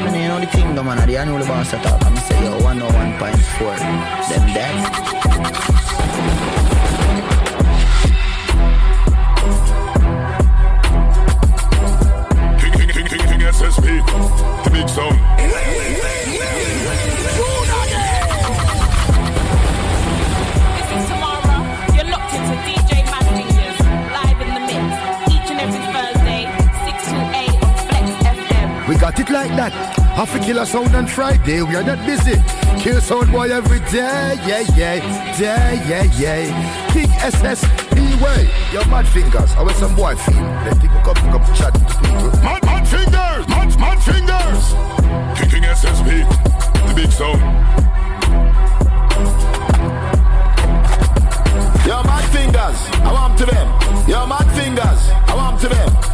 And you know the kingdom man, the annual boss talk. I'm say yo 101.4. Them. SSP, the big sound. It like that. Half a killer sound on Friday, we are not busy. Kill sound boy every day, yeah, yeah, day, yeah, yeah. King SS, way. Your mad fingers, how some boy feel? Let people come, come chat to people. Mad, mad fingers, mad, mad fingers. King, King SSP, the big sound. Your mad fingers, I want to them. Your mad fingers, I want to them.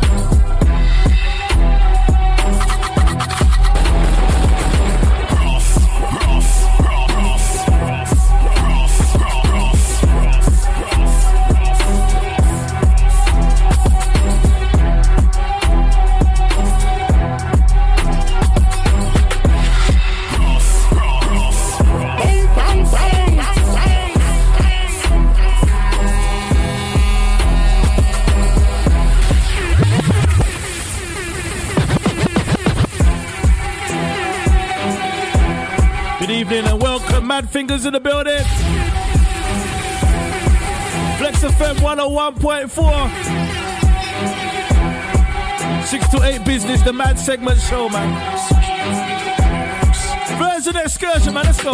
Mad Fingers in the building. Flex FM 101.4. 6 to 8 business, the Mad Segment Show, man. Virgin Excursion, man, let's go.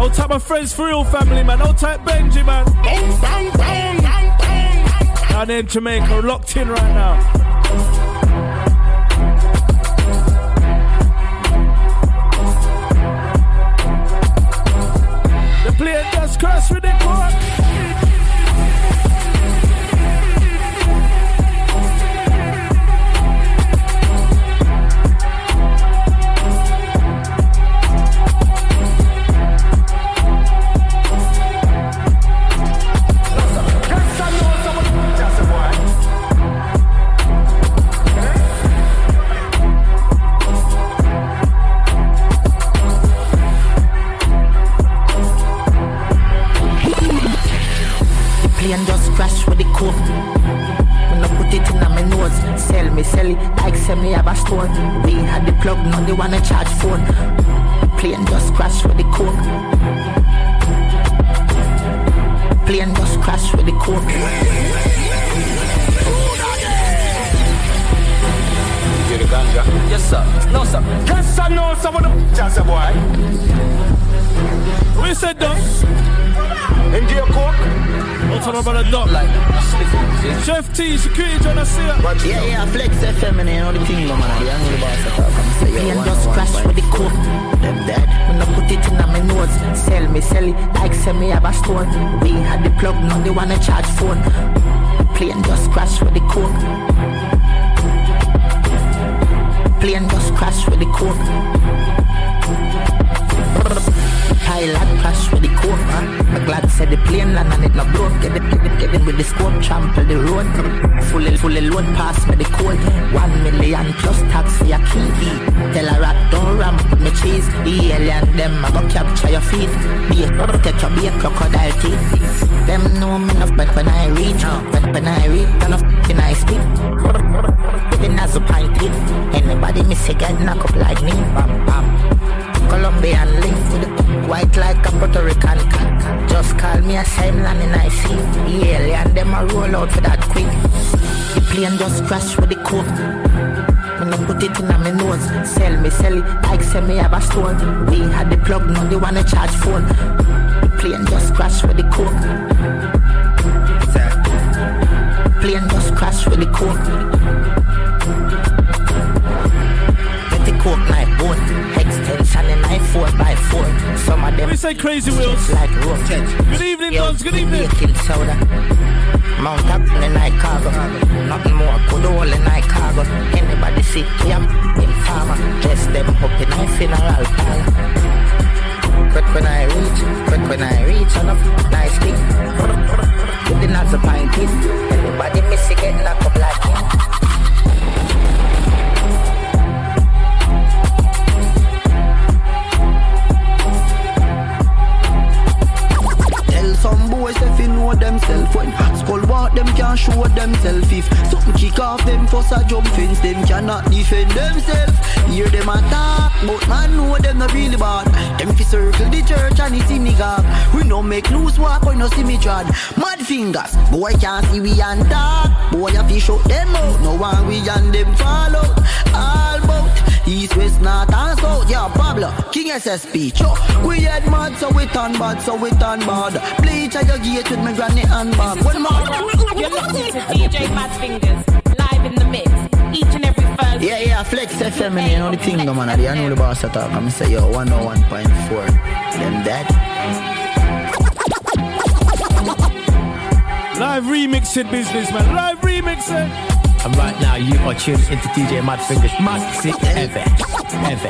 Old type my friends for real family, man. Old type Benji, man. Down in Jamaica, locked in right now. Crashed with the court. Don't talk about the dog. Like, sniffing. Chef T, security, trying to see it. Yeah, yeah, Flex FM and you know the kingdom man, the annual boss talk. I'm say yo Plane just crashed with the coke. Them dead. When I put it in my nose, sell me, sell it like say me have a store. We had the plug, now they wanna charge phone. Plane just crashed with the coke. Plane just crashed with the coke. Pilot crash with the coke, man. I'm glad said the plane land and it no broke. Get it, get it, get it with the scope, trample the road. Fully, fully load pass me the code. One million plus tax for your key. Tell a rat don't ramp with me cheese. The alien them I go capture your feet. Be a take your be a crocodile teeth. Them know me enough but when I reach, when, when I reach, enough when I speak. Then as a pint it. Anybody miss a get knock up like me. Bam bam. Colombian link with the white like a Puerto Rican. Just call me a same land and I see the alien them a roll out for that quick. The plane just crashed with the coke. When I put it in my nose, sell me, sell it like say me have a store. We had the plug, now they wanna charge phone. The plane just crashed with the coke. Plane just crashed with the coke. Get the coke knife bone, and knife four by four. Some of them We say crazy wheels. like. Good evening, Dons. Good evening. Baking soda. Mount up in the night cargo. Nothing more could all in night cargo. Anybody see yam in farmer. Dress them up in a funeral parlor. Quick when I reach, quick when I reach, enough nice kick. The nuts of pine teeth. Anybody miss it, get knocked up like show themselves When school skull them can't show themselves If something kick off them for a jump fence Them cannot defend themselves. Hear them attack, but man know them not really bad. Them fi circle the church and it's in We no make loose walk, or no see me trad Mad fingers, boy can't see we and talk. Boy a fi show them out, no one we and them follow. All bout east, west, north and south. Yeah, Pablo, King SSP. Cho, we head mad so we turn bad, so we turn bad. Bleach at your gate with my granny and back. When my you're locked to DJ Mad Fingers live in the mix each and every Thursday. Yeah, yeah, Flex FM, and you know the thing, no man. I know the boss at talk. I'm say yo 101.4. Them dead. Live remixing business, man. Live remixing. And right now, you are tuned into DJ Mad Fingers. Mad ever, ever,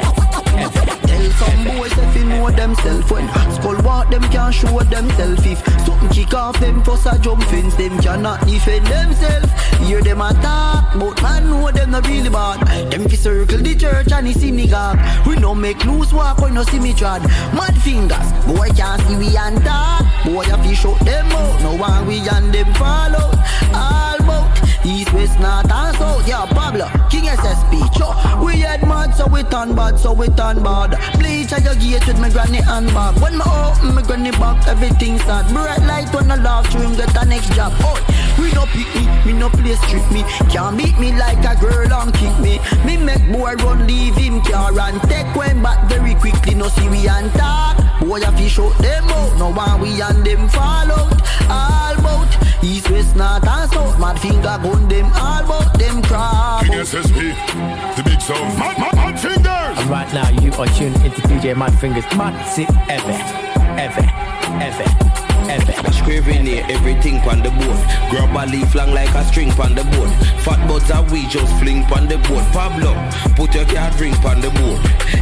ever. Tell some boys if you know themself when skull walk them can't show themself if something kick off them first a jump fence them cannot defend themselves. Hear them attack, but man know them not really bad. Them fi circle the church and the synagogue. We no make loose walk when no see me trad. Mad fingers, boy can't see we and talk. Boy have to show them out. No one we and them follow. Bout east, west, north and south. Yeah, Pablo, King SSP. Cho, we head mad so we turn bad, so we turn bad. Bleach at your gate with my granny handbag. When my open my granny back, everything start bright light when I laugh through get the next job. Oh, we no pick me, me no play strip me. Can't beat me like a girl and kick me. Me make boy run leave him car and take when back very quickly. No see we and talk. Boy a fish out them out. No one we and them fall out. All bout east west north and south. Mad finger gun them all bout them crab. King SSP, the big sound. Mad, mad, mad fingers. And right now you are tuned into DJ Mad Fingers. Mad sick ever, ever, ever Scraping here, everything on the board. Grab a leaf long like a string on the board. Fat buds are we just fling on the board. Pablo, put your card ring on the board.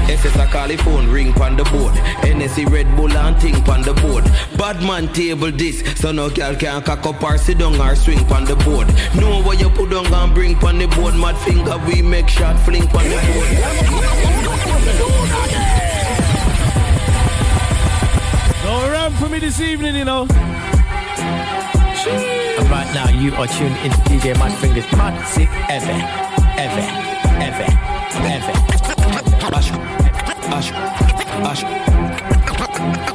SS a California ring on the board. NSC Red Bull and thing on the board. Bad man table this, so no girl can cock up or sit down or swing on the board. Know what you put on and bring on the board. Mad finger we make shot fling on the board. Don't for me this evening, you know. And right now, you are tuned into DJ Mad Fingers. Mad sick ever, ever, ever, ever. Ash, ash, ash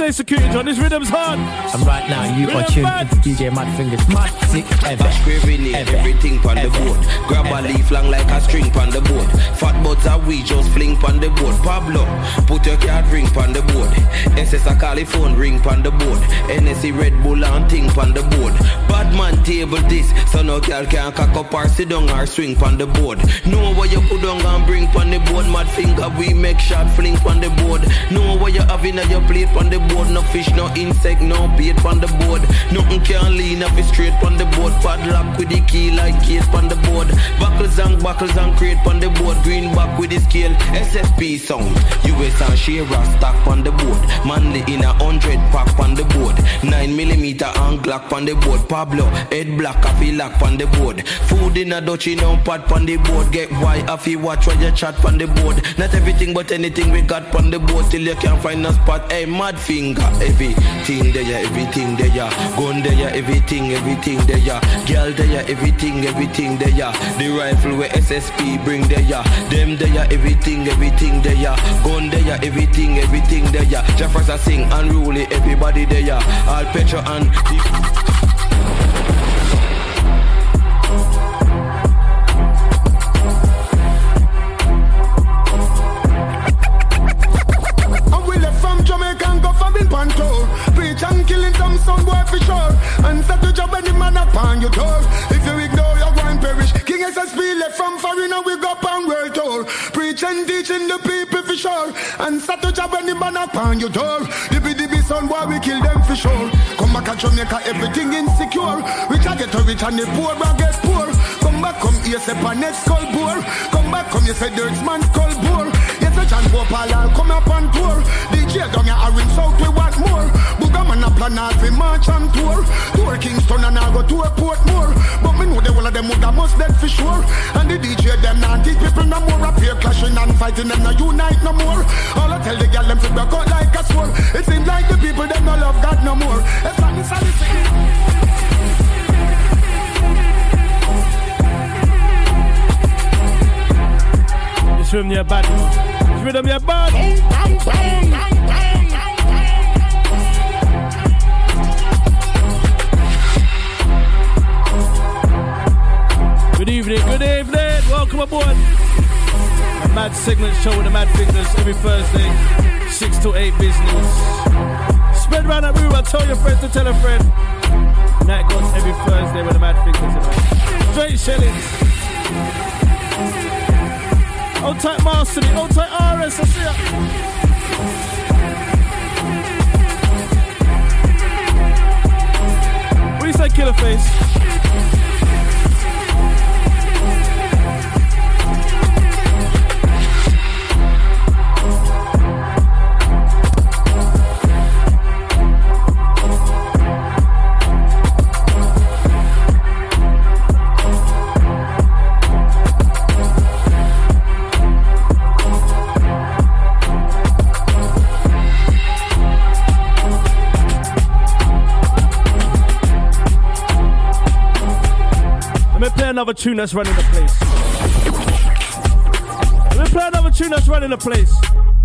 say security, John. This rhythm's hard. And right now, you Rhythm are tuned bad. into DJ Mad Fingers. Mad sick ever. Bash gravy ever. everything on the board. Grab ever. a leaf long like a string on the board. Fat buds are we just fling on the board. Pablo, put your card ring on the board. SS a California ring on the board. NSC Red Bull and thing on the board. Bad man table this, so no girl can cock up or sit down or swing on the board. Know what you put on and bring on the board. Mad finger, we make shot fling on the board. Know what you have in your plate on the board board. No fish, no insect, no bait on the board. Nothing can lean up straight on the board. Padlock with the key like case on the board. Buckles and buckles and crate on the board. Green back with the scale. SSP sound. US and Shera stock on the board. Manly in a hundred pack on the board. Nine millimeter and Glock on the board. Pablo head black coffee lock on the board. Food in a Dutchie no pot on the board. Get why I watch when you chat on the board. Not everything but anything we got on the board till you can't find a spot. Hey, mad finger, everything there, everything there. Gun there, everything, everything there. Girl there, everything, everything there. The rifle where SSP bring there. Them there, everything, everything there. Gun there, everything, everything there. Ya. Jefferson sing unruly, everybody there. All petrol and. Upon your tour. If you ignore, you're going perish. King SSP left from foreign and we go on world tour. Preach and teaching the people for sure. And start to job the man upon your door. The BDB son, boy, we kill them for sure. Come back at Jamaica, everything insecure. Rich I get to rich and the poor, but get poor. Come back, come here, say, next call poor. Come back, come here, say, dirt's man call poor. A John Popal, I'll come up on tour. DJ I ring south, we want more. Booga man a plan out fi march and tour. Tour Kingston and I go tour Portmore. But me know the one of them woulda must dead for sure. And the DJ them not teach people no more. Up here clashing and fighting them no unite no more. All I tell the girl them fi broke out like a sword. It seems like the people them no love God no more. It's the This rhythm yeah bad. This rhythm yeah bad. Good evening, good evening. Welcome aboard. A mad segment show with the Mad Fingers every Thursday, 6 to 8 business. Spread around that room and tell your friends to tell a friend. Night goes every Thursday with the Mad Fingers. You. Straight shellings. Old tight Master, old tight RS, I see ya. What do you say, Killer Face? Another tune that's running the place. Let me play another tune that's running the place.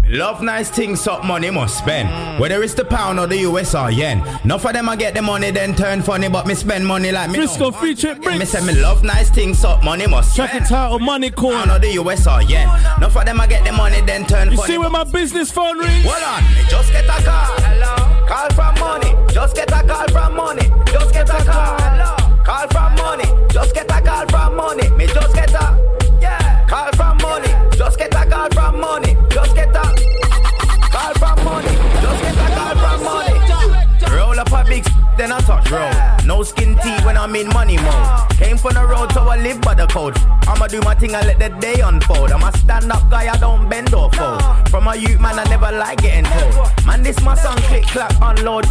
Love nice things, up money must spend. Whether it's the pound or the US or yen. Enough of them I get the money, then turn funny, but me spend money like me. Frisco feature bricks. Me say me love nice things, up money must spend. Track it title Money Corn. Pound or the US or yen. Enough of them I get the money, then turn You funny. You see where my business phone rings? Hold on, me just get a call. Hello. Call from money. Just get a call from money. Just get a call. Hello. Call from money. Just get a call from money. Me just get a yeah. Call from money. Just get a call from money. Just get a call from money. Just get a call from money. Roll up a big then I touch road. No skin tea when I'm in money mode. Came from the road, so I live by the code. I'ma do my thing and let the day unfold. I'm a stand up guy, I don't bend or fold. From a youth man, I never like getting told. Man, this my song, click, clap, unload.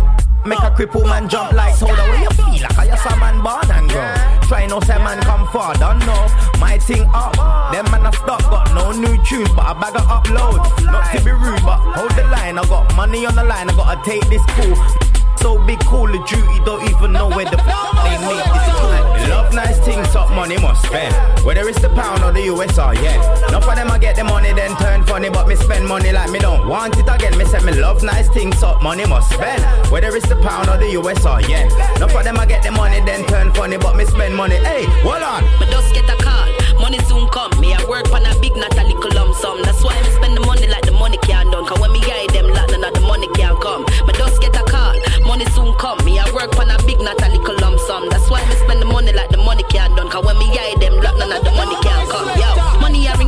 Make a cripple man jump like soda. Where you feel like I just a man born and grow. Try no say man come far, don't know. My thing up, them man I stop, got no new tunes, but I bag of upload. Not to be rude, but hold the line. I got money on the line, I gotta take this cool. So big call of duty, don't even know where the f- they make this cool. Love nice things, up money must spend. Whether it's the pound or the US or yen. Enough of them I get the money, then turn funny, but me spend money like me don't want it again. Me say me love nice things, up money must spend. Whether it's the pound or the US or yen. Enough of them I get the money, then turn funny, but me spend money. Hey, hold on. Me just get a call, money soon come. Me I work on a big, not a little lump sum. That's why me spend the money like the money can't done. Cause when me guide them lot, none of the money can't come. Me just get a money soon come. Me I work on a big, not a little lump sum. That's why me spend the money like the money can't done. Cause when me guide them lot, none of the money can't come. Yo,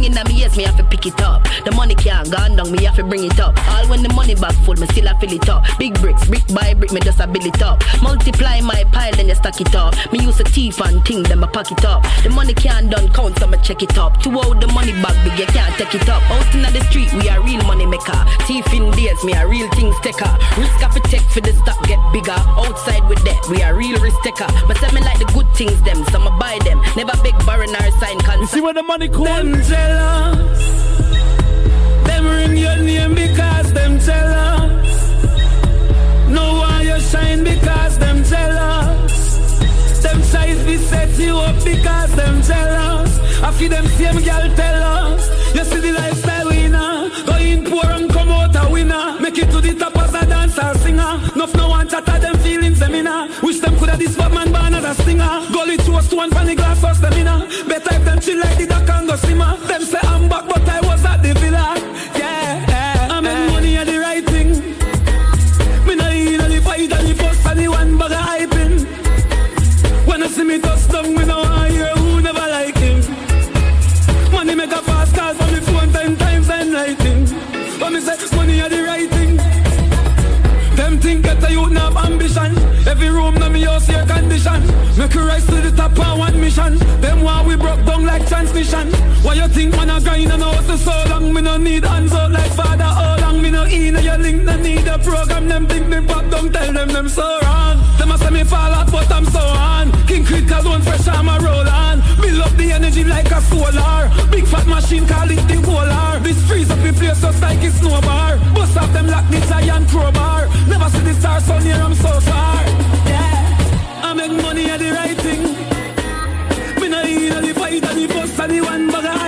money a ringing at me ears, me have to pick it up. The money can't gone down, me have to bring it up. All when the money bag full, me still a fill it up. Big bricks, brick by brick, me just a build it up. Multiply my pile, then you stack it up. Me use a thief and thing, then I pack it up. The money can't done count, so me check it up. To hold the money bag big, you can't take it up. Out in the street, we are real money maker. Thief in days, me a real things taker. Risk to take for the stock get bigger. Outside with that, we are real risk taker. But tell me like the good things, them, so me buy them. Never beg borrow nor sign contract. You see where the money cool? Us. The the. Wish them coulda this bad man born as a singer. Gully toast one funny glass first them inna. Better them chill like the duck and go simmer. Them say I'm back but I was at the villa. Yeah, yeah. I make eh. money at the right thing. Me no in the fight and the fuss and the one bag of hyping. When I see me touch down, we know I hear who never like him. Money make a fast cars on the phone ten times and lighting. But me say money are the right thing. Them think get a youth have ambition. Every room na me house air condition. Make you rise to the top on one mission. Transmission. Why you think man a grind and house so long? Me no need hands out like father. How long me no in your link? No need a program. Them think me pop down. Tell them them so wrong. Them a say me fall off but I'm so on. King critical one fresh I'm a roll on. Build up the energy like a solar. Big fat machine call it the polar. This freeze up the place just like it's snow bar. Bust off them like the giant crowbar. Never see the stars so near I'm so far. Yeah, I make money at the right thing. In the fight and the one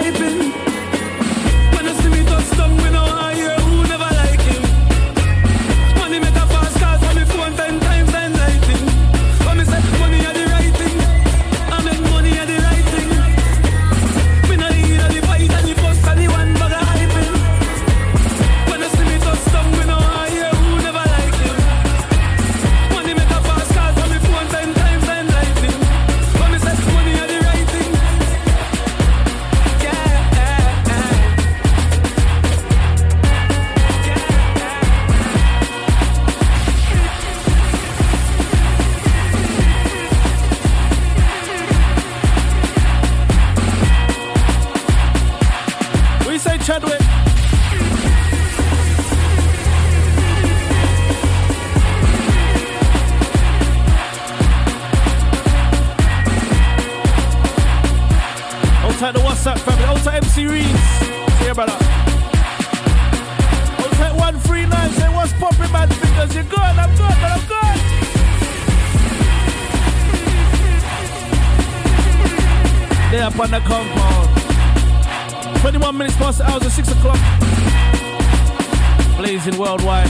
Up on the compound. 21 minutes past the hours of 6 o'clock. Blazing worldwide.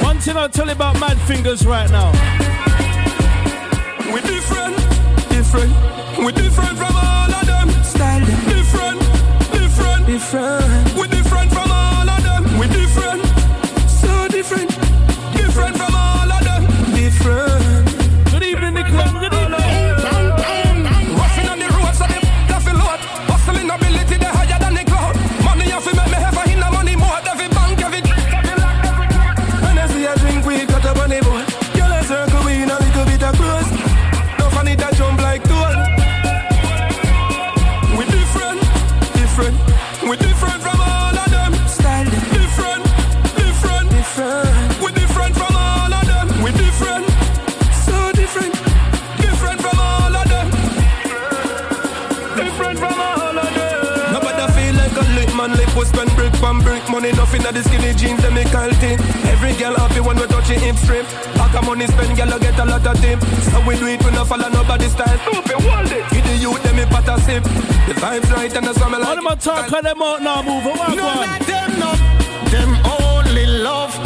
One thing I'll tell you about Mad Fingers right now. Different. We different from all of them. Style them. Different, different, different. Money nothing at the skinny jeans, them make thing. Every girl happy when we touch it hip strip. Pack a money spend, girl I get a lot of tip. So we do it, we no follow nobody style. Stupid, hold it. Give the youth them a pot of sip. The vibes right and the summer like. All them talk, cut them out now, move. What No, one? not them, no. Them only love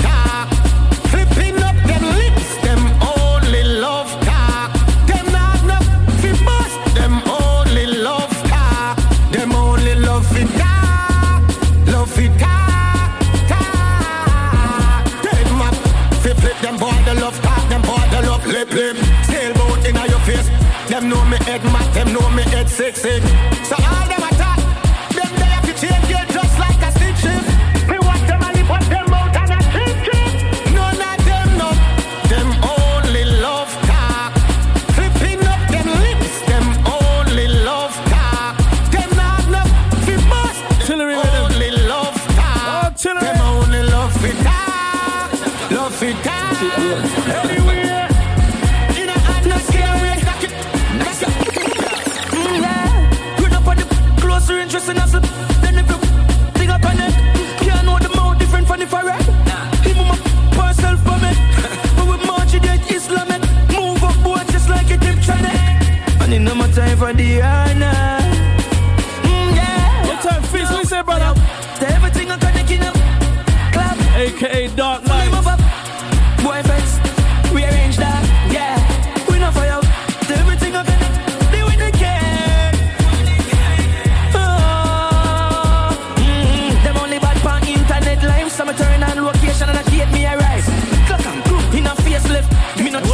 Them know me head mad, them know me head sick. So all them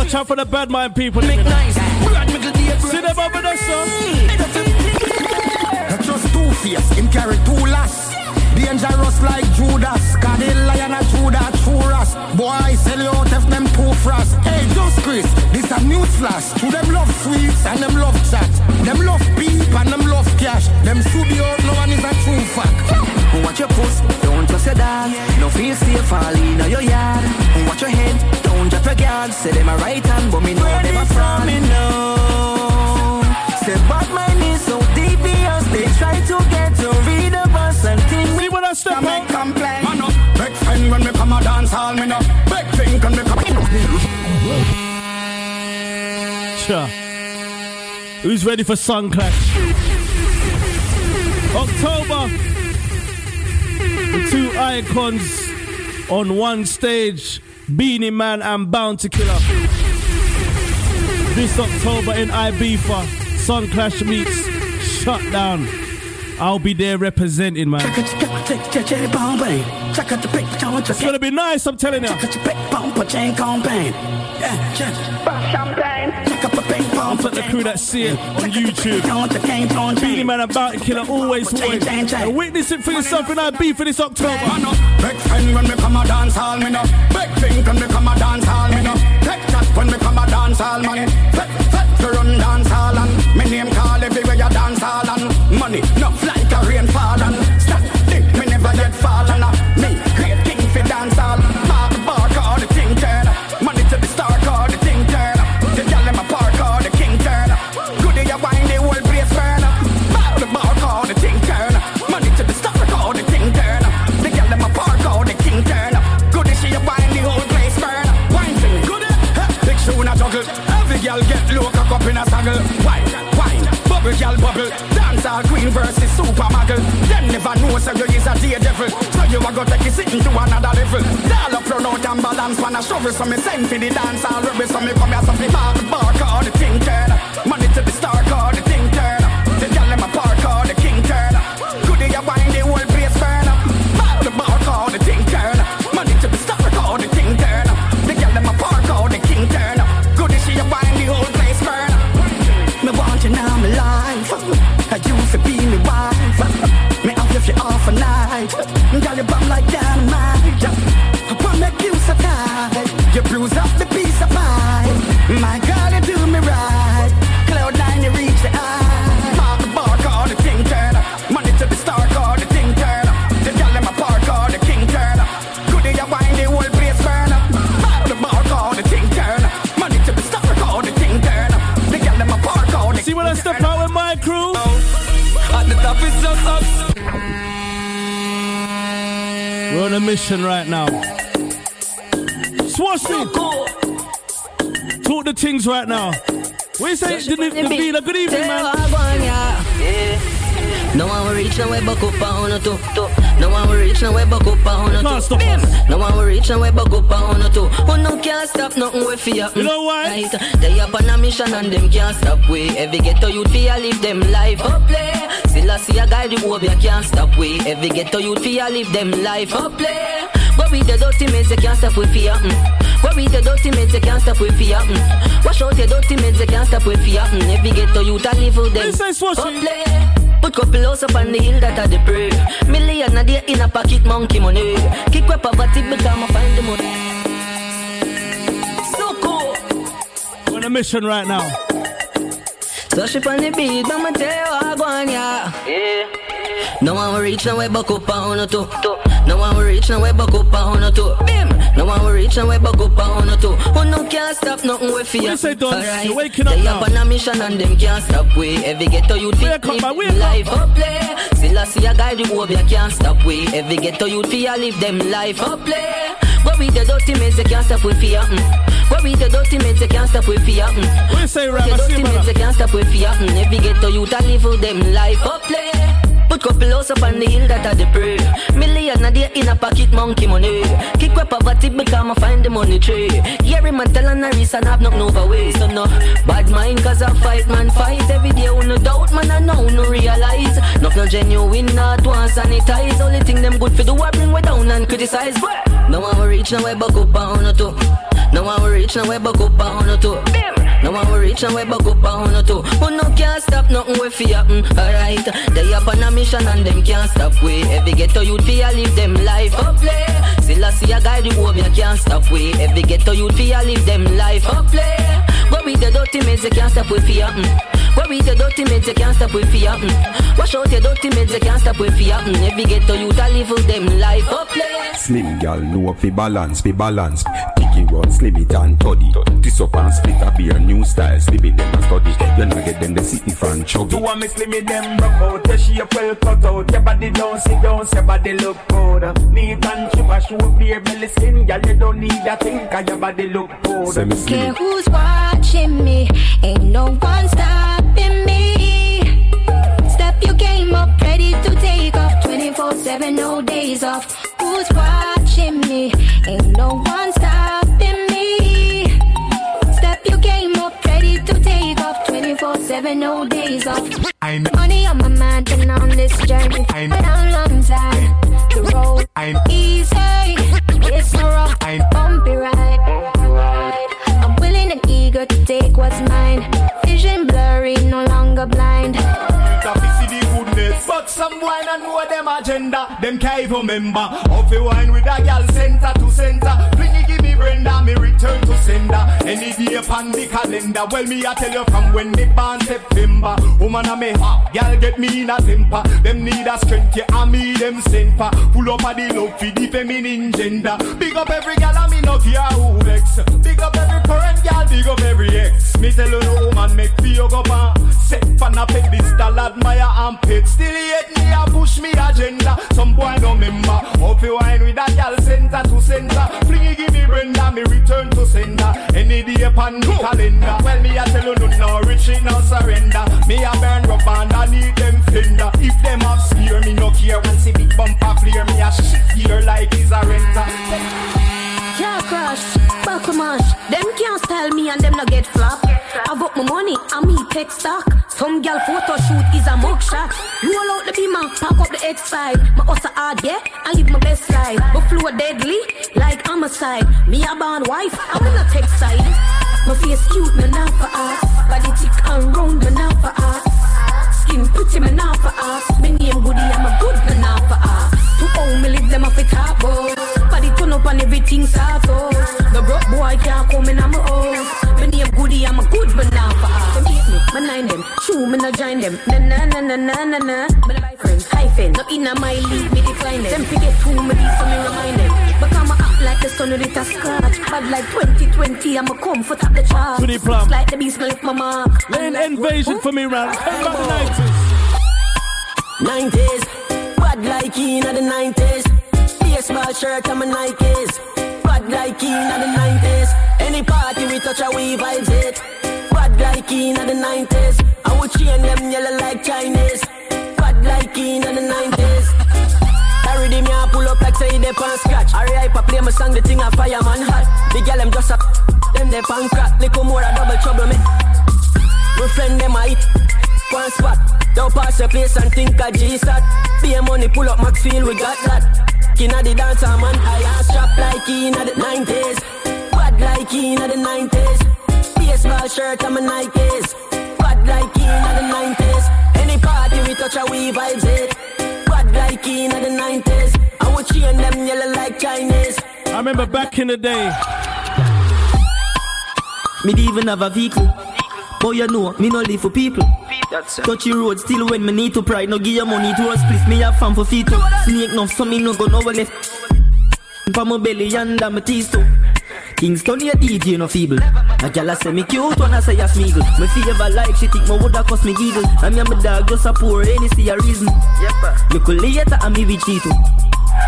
Watch out for the bad mind people. make nice. Brad middle day. See them over there, son. That's just two face, him carry two lass. Dangerous like Judas, cause the lion a Judah Churas. Boy, sell you out of them two frost. Hey, just Chris, this a news flash. To them love sweets and them love chat. Them love peep and them love cash. Them studio out, no one is a true fact. Watch your post, don't trust your dad. dog. No feel safe, fall in your yard. Watch your head, don't drop your guard. Say them a right hand, but me know them a fraud. Me know. Say bad mind is so devious. They try to get to read of us and think we See when I step make out. complain. Man up, big friend when me come a dance hall, me no big drink when me come. Sure. Who's ready for Sun Clash? October. The two icons on one stage Beenie Man and Bounty Killer. This October in Ibiza, Sun Clash meets Shutdown. I'll be there representing, man. It's gonna be nice, I'm telling you. What's up the crew that see it on YouTube? Beenie Man and Bounty Killer always wanted. And witness it for yourself in beef for this October. Big friend when me come a dance hall, me no. Big thing when me come a dance hall, me no. Take that when me come a dance hall, man. Fet, fet, to run dance hall and me name call everywhere you dance hall and money no in a saddle. Wine, wine, bubble gal bubble. Dance all queen versus super muggle. Them never know so you is a day devil. So you a go take it sitting to another level. Dial up, run out and balance pan a shovel. So me send for the dance all rebel. So me come here so me bar bar call the. Money We're on a mission right now. Swashy! Talk the things right now. What you say, Davina? Good evening, man. No one will reach nowhere buck up on a two, two. No reach nowhere buck up on a Can't two. stop Bim. No one will reach nowhere buck up on a two. Oh no can't stop nothing we fear. You know why? Right. They up on a mission and them can't stop we. Every ghetto youth fear live them life up play. Still I see a guy the you can't stop we. Every ghetto youth fear live them life up play. But we the dirty mates, they can't stop with fear. Mm. But we the dirty mates, they can't stop with fear. Mm. Wash out your dirty mates, they can't stop with fear. Mm. Every ghetto youth a live with them. Up play. Put couple house up on the hill that are the prey. Million a day in a pocket, monkey money. Kick up poverty become I find the money. So cool. We're on a mission right now. So she on the beat, mama tell you I go on, yeah. Yeah. No one will reach nowhere buck up on two. two. No one will reach nowhere buck up on two. Bim. No one will reach nowhere buck up on two. Oh no can't stop nothing we fear. Say, Dons? Alright. You're waking up they now. up on a mission and them can't stop we. Every ghetto you man, wake life up play. Still I see a guy the hope you can't stop we. Every ghetto you fear live them life up play. But we the dirty mates they can't stop with fear. Mm. But we the dirty mates they can't stop with fear. Mm. You say, Ram? The dirty brother. they can't stop with fear. Mm. Every ghetto youth a live with them life up play. Put couple house up on the hill that are the prey. Million a day in a pocket, monkey money. Kick up poverty become I find the money tree. Yeah, man tell and a reason I have nothing over way. So no bad mind cause I fight man fight every day. Who no doubt man I know no realize. Nothing genuine not one sanitize. Only thing them good for do I bring way down and criticize. But no one will reach nowhere buck up on a two. No one will reach nowhere buck up on a two. No one will reach nowhere buck up on a two. Who no can't stop nothing we fear. Mm, alright, they up on a mission and them can't stop we. Every ghetto youth fear live them life up play. Still I see a guy the hope you can't stop we. Every ghetto youth fear live them life up play. But we the dirty mates they can't stop with fear. Mm. But we the dirty mates they can't stop with fear. Mm. Wash out your dirty mates they can't stop with fear. Mm. Every ghetto youth a live with them life up play. Slim gal know fi balance, fi balance. Picky run, slim it and toddy. This up and split a beer, new style, slim it them and study. You know get them the sitting front chuggy. You want me slim it them broke out Your shape well cut out Your body don't sit down Your body look good Neat and shiver Show bare belly skin Girl you don't need a thing Cause your body look good Say me slim Care who's watching me? Ain't no one stopping me. Step your game up, ready to take off. 24 7, no days off. Who's watching me? Ain't no one stopping 24-7, no days off. I'm money on my mind and on this journey. I'm but I'm long time. The road I'm easy. It's a rough, I'm bumpy ride. I'm willing and eager to take what's mine. Vision blurry, no longer blind. But some wine and know them agenda, them can't even remember. Off the wine with a girl center to center. Brenda, me return to sender. Any day upon the calendar. Well, me I tell you from when me born September. Woman a me hot, gal get me in a temper. Them need a strength, yeah, I me them for. Pull up a the love for the feminine gender. Big up every gal, I me no care who vex. Big up every current gal, big up every ex. Me tell you no woman make feel go pan. Set pan a peg this style admire armpit. Still yet me a push me agenda. Some boy no member. Hope you wine with a gal center to center. Flingy give me Brenda, me return to sender. Any day upon the calendar. Well me a tell you no no rich no surrender. Me a burn rubber and I need them fender. If them have spear me no care. When see big bumper flare me a shit here like is a renter. Car crash, buckle mash. Them can't style me and them no get flop. I got my money and me take stock. Some girl photo shoot is a mug shot. Roll out the beamer, pack up the X5. My hustle hard, yeah, I live my best life. My flow deadly, like homicide. Me a born wife, I'm in a tech side. My face cute, me not for ass. Body thick and round, me not for ass. Skin pretty, me not for ass. Me name goody, I'm a good, me not for ass. To home, me live them off the top, boy. Body turn up and everything soft, oh. The broke boy can't come in, I'm a house. Me name goody, I'm a good, but now for ass. Them hate me, me nine them. True, me no join them. Na na na na na na na. Me the buy friends, hyphen. No in my league, me decline them. Them forget who me be, so me remind them. Become a act like the sun with it a scratch. Bad like 2020, I'm a comfort up the chart. Pretty plum. Like the beast, me lift my mark. Lane invasion for me, man. Come back the 90s. 90s, bad like in the 90s. Baseball shirt and my Nikes. Bad like in the 90s. Any party we touch, we vibes it. Bad like in the 90s. I would chain them yellow like Chinese. Bad like in the 90s. I ready me a pull up like say they pan scratch. I hype a play my song, the thing a fireman hot. The girl them just a them they pan crack. Little more a double trouble me. My friend them a hit one spot. Don't pass your place and think a G-sat. Pay money, pull up Maxfield, we got that. Inna the dance, man, I am strap like inna the 90s. Bad like inna the 90s. Baseball shirt and my Nikes. Bad like inna the 90s. Any party we touch, a we vibes it. Bad like inna the 90s. I would chain them yellow like Chinese. I remember back in the day. Me dey even have a vehicle. But you know, me no live for people. Touchy road still when me need to pride. No give your money to us, please. Me have fun for feet. Snake enough, so me no go nowhere left. For my belly under my teeth too. Kingston, your DJ no feeble. A gal a say me cute when I say a smeagol. Me favor like she think me woulda cost me giggle. And me and my dog just a poor any see a reason. Yep. You could later and me with too.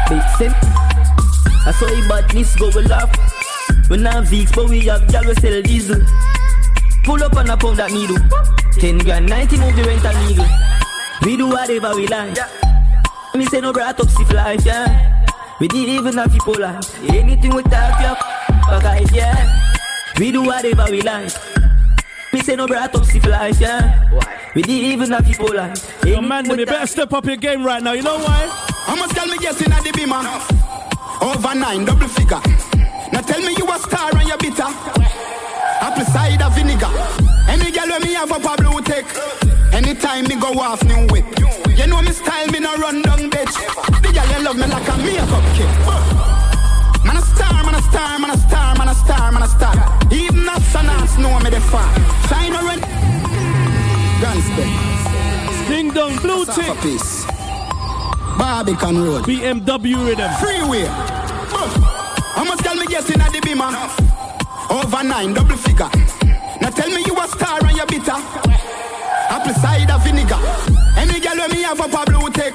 Big sense. I saw a badness go we laugh. We not Vicks, but we have gal we sell diesel. Pull up and a pound that needle. 10 grand, 90 move the rent and legal. We do whatever we like. Me say no brat up sick life, yeah. We did even have people like anything with that, yeah. Fuck guys, yeah. We do whatever we like. Me say no brat up sick life, yeah. We did even have people like Yo, man, you better step up your game right now. You know why? How much tell me guessing at the beamer? Over nine, double figure. Now tell me you a star and you bitter. Apple cider vinegar. Any girl when me have up a blue tick. Anytime me go off new whip. You know me style, me no run down bitch. The girl you love me like a makeup kid. Man a star, man a star, man a star, man a star, man a star. Even a astronauts know me the far. Sign a rent. Gunston. Ding dong, blue tick. Barbican Road. BMW rhythm. Freeway. How much tell me guessing at the beamer? Over nine, double figure. Now tell me you a star and you bitter. Apple cider vinegar. Any girl when me have up a blue tick.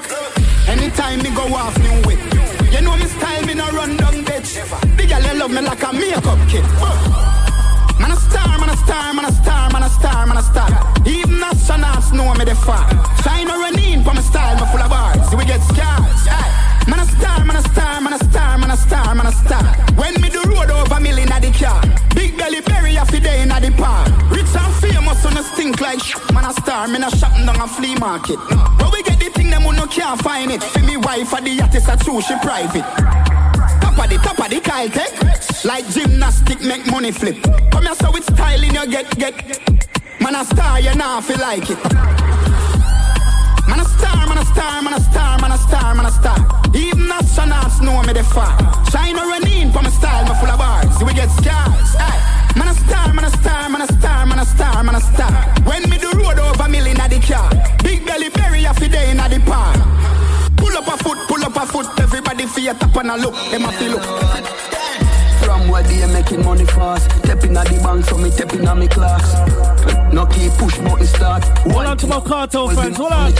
Anytime me go off new whip. You know me style, me no run down bitch. The girl you love me like a makeup kid. Man a star, man a star, man a star, man a star, man a star. Even astronauts know me the far. Shine a rain for my style, me full of bars. We get scars. Man a star, man a star, man a star, man a star, man a star. When me do road over million at the car. Big belly berry off the day in the park. Rich and famous on a stink like sh- Man a star, me no shopping down a flea market. But we get the thing them who no can't find it. For me wife for the is a true, she private. Top of the top of the Kyle Tech. Like gymnastic make money flip. Come here so with in your get get. Man a star, you not feel like it. Man a star, man a star, man a star, man a star, man a star. Even astronauts know me the far. Shine a running for my style, me full of bars. Will get scars. Aye. Man a star, man a star, man a star, man a star, man a star. When me do road over million at the car. Big belly berry a fi day in the park. Pull up a foot, pull up a foot. Everybody feel top and a look. Them a feel look. From where they making money fast. Tapping at the bank, so me tapping at me class. No key push button start. Hold on to my cartel fans, hold on.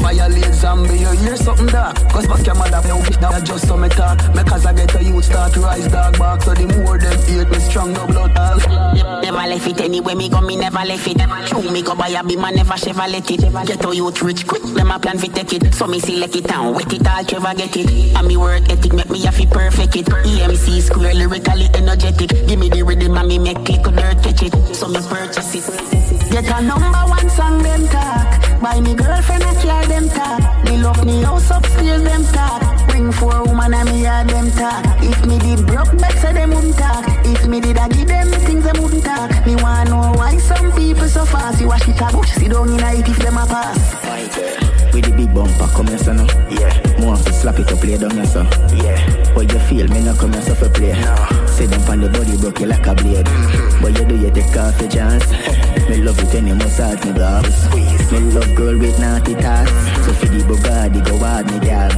Violate zombie, you hear something dark. Cause back your mother, no wish that just so me talk. Make as I get a youth start to rise dog back. So the more them hate me strong, no blood all. Never left it anyway, me go, me never left it. True, me go buy a beam, man never let it. Get a youth rich quick, them a plan fi take it. So me see select it and wet it all, Trevor get it. And me work ethic make me have to perfect it. EMC square lyrically energetic. Give me the rhythm and me make click dirt catch it. So me purchase it. Get a number one song them talk. Buy me girlfriend a car them talk. Me love me house upstairs them talk. Bring four woman and me yard them talk. If me did broke back say them wouldn't talk. If me did I give them the things them wouldn't talk. Me wanna know why some people so fast. You watch it a bush, sit down in a it if them a pass. With the big bumper come here, son. Yeah. More to slap it up, play down here, son. Yeah. What you feel, me not come here, so for play. No. Sit them on the body, broke you like a blade. Mm-hmm. But you do, you take off your chance. me love it when you massage me, girl. Squeeze. Me love girl with naughty thoughts. So for the Bugatti, go hard, me, girl.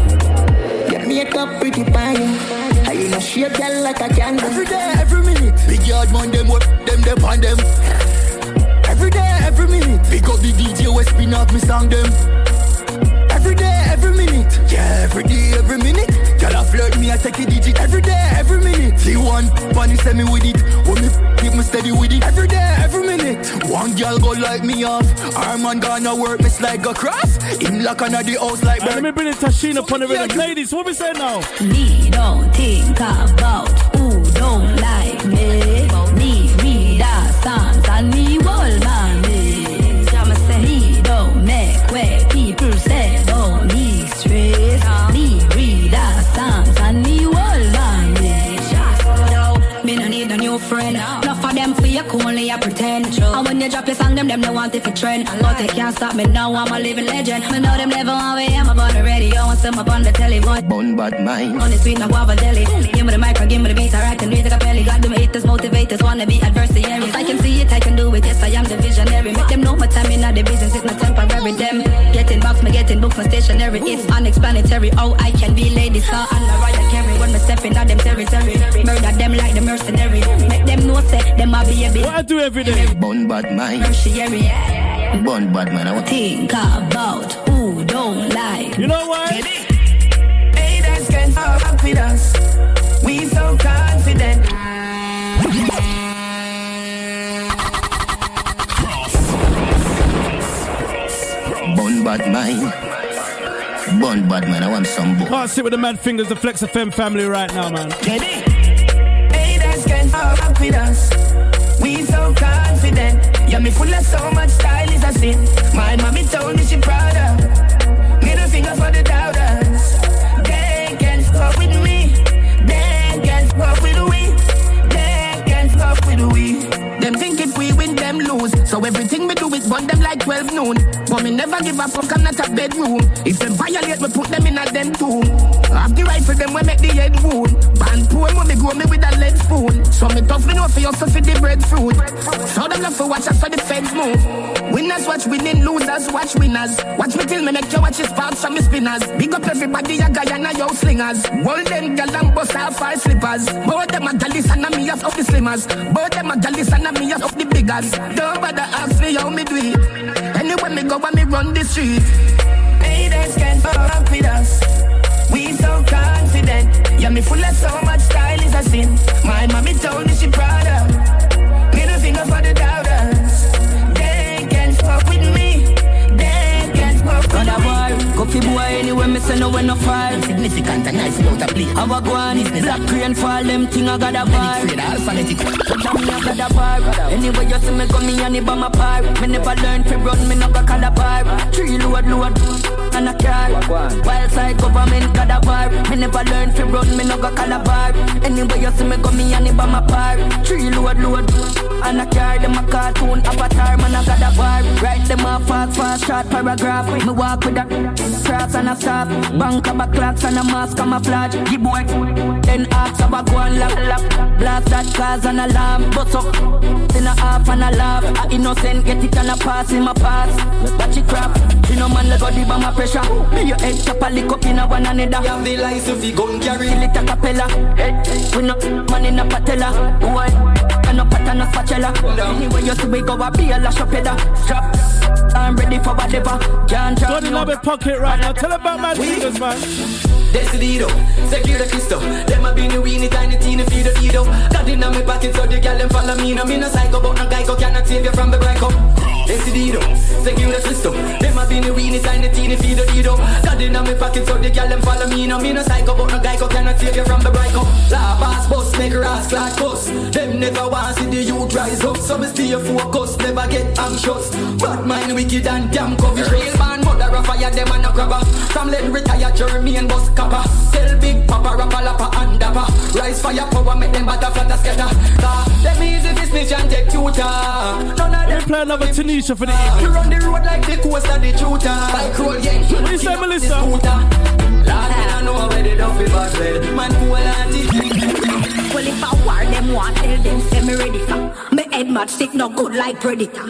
Get makeup pretty fine. I you know shape girl like a candle. Every day, every minute. Big yard man, them what them, them on them. Every day, every minute. Pick up the DJ, we spin up me song them. Every day, every minute. Yeah, every day, every minute. Girl, I flirt me, I take a digit. Every day, every minute. See one, funny send me with it. When me keep me steady with it. Every day, every minute. One girl go like me off. Our man gonna work me like a cross. In lock under the house like Let me bring it Tashina upon the rhythm. Ladies, what we say now? Me don't think about who don't drop your song, them them they want it for trend. But they can't stop me now, I'm a living legend. Me know them never want me, I'm up on the radio and some up on the telly. Bun bad mind. on the street, no guava deli. Give me the mic, give me the beat, I can read the capelli. Got them haters, motivators, wanna be adversaries. I can see it, I can do it, yes, I am the visionary. Make them know my time in the business, it's not temporary. Them me getting books, my. It's unexplanatory. Oh, I can be lady, star and Mariah Carey. When me in out them territory, murder them like the mercenary. Make them know, say, them a baby. What I do every day? Bun bad mind. Tertiary. Bun bad man. I want Think about who don't like. You know what? Haters can fuck with us. We so confident. Bun bad mind. Bun bad man. I want some boy. Can't sit with the mad fingers, the Flex FM family right now, man. Haters can fuck with us. We so confident. Yeah, me full of so much style is a sin. My mommy told me she proud of. Middle finger for the doubters. They can fuck with me. They can fuck with we. They can fuck with we. Them think if we win, them lose. So everything we do is burn them like 12 noon. But me never give a fuck, I'm not a bedroom. If them violate, we put them in a them tomb. Have the for them, we make the head wound. Band poem when me grow me with a lead spoon. So me know for yourself for the breadfruit. So them love for watch us for the feds move. Winners watch winning, losers watch winners. Watch me till me make you watch his parts from me spinners. Big up everybody, a guy and a yo slingers. Golden gal and bust off our slippers. Both them a gallis and me off of the slimmers. Both them a gallis and me off of the biggers. Don't bother ask me how me do it. Anywhere me go, when me run the street. Haters can't fuck with us. We so confident. Yeah, me full of so much style is a sin. My mommy told me she proud of. Middle finger for the doubters. They can fuck with me. They can fuck with me. Go fi boy anywhere me say no when no fire. Significant and nice about a play. How I go on, black rain fall, them thing I got a vibe. alphabetic. Touch on me, I got a vibe. Anyway you see me come me and it by my par. Me never learn to run, me no go call a bar. Tree load, load, and a car. Wild side government got a bar. Me never learn to run, me no go call a bar. Anyway you see me come me and it by my par. Tree load, load, And I carry them a cartoon avatar, man, I got a bar. Write them a fast, fast, short paragraph. Me walk with a cross and a staff. Bank of a clocks and a mask camouflage. Give boy. Then ask about go and lock, lock. Blast that cause an alarm. Bust up. Then a half and a laugh. A innocent get it and a pass in my pass. Watch it crap. You know man, let go deep on my pressure. Me your head top a lick up in a one another. You have the license if gun carry. Feel it a capella. We no man in a patella. Boy. And no pattern, no spatula. Anyway, you see we go a be a lash up header. Strap. I'm ready for whatever. Can't Got in my pocket right now. Tell about my fingers, man. Decidido, secure the Cristo Them a be the weenie tiny teeny feed the dido Got in on me pocket so the gal them follow me No me no psycho but no guy go cannot save you from the breakup Decidido, secure the Cristo. Them a be the weenie tiny teeny feed the dido Got in me pocket so the gal them follow me. No me no psycho but no go cannot save you from the breakup La boss boss make ass like cuss Them never want see the youth rise up. So me stay focused, never get anxious. Bad mind wicked and damn cover Real band mother a fire them and a grabber. From let retire Jeremy and bus copper. Tell big papa rapper lapper and Rise fire power make them bad flat scatter Cause them easy this snitch and take tutor None of them play another Tanisha for the ah, You run the road like the coast of the tutor Like road gang What you say Melissa? Lord, I know where the duffy bus bed Man, cool and Well, if I war them, want tell them, say me ready for. Me head mad sick, no good like predator.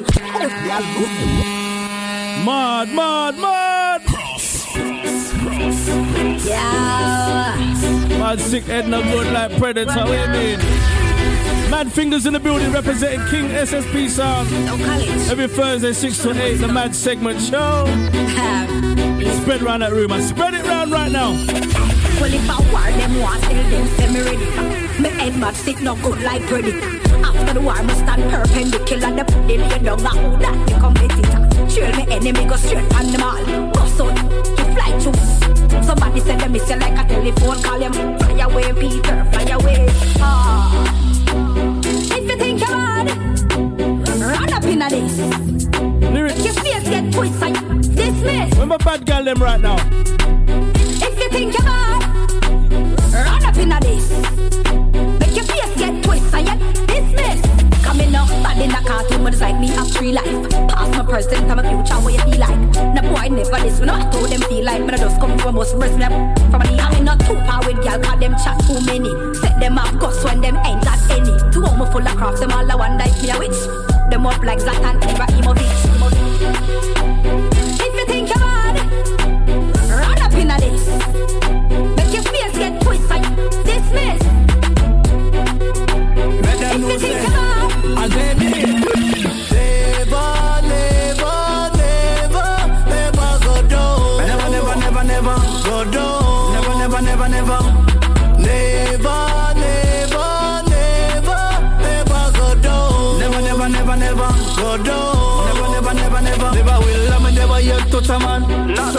Mad, mad, mad. Yeah. Mad sick head no good like predator. What you mean? Mad fingers in the building representing King SSP sound. Oh, Every Thursday, 6 to 8, the Mad segment show. Spread around that room and spread it round right now. Well, if I war them, want tell them, say me ready. Me head mad sick, no good like predator. After the war, me stand perpendicular. The put the lay down, a who that the competitor. Trail me enemy, go straight on them all. Bust out, you fly through. Somebody said they miss you like a telephone call. Them fly away, Peter, fly away. Ah. If you think you're bad, run up in a this. Lyrics. Make your face get twisted. Dismiss. Remember bad girl them right now. If you think you're bad, run up in a this. Make your face get twisted. Dismiss. Coming up, bad in a cartoon, but it's like me have free life. Past my present, and my future, what you feel like. No boy never this, when I told them feel like, but I just come from most breast me from a knee. I'm not too far with cause them chat too many. Set them up, guts when them ain't got any. Two of me full of crafts, them all I wonder if me a witch. Them up like Zlatan Ibrahimovic. If Never, never, never, never. Never, never, never, never go down. Never, never, never, never go down. Never, never, never, never. Never will I me never yet touch a man.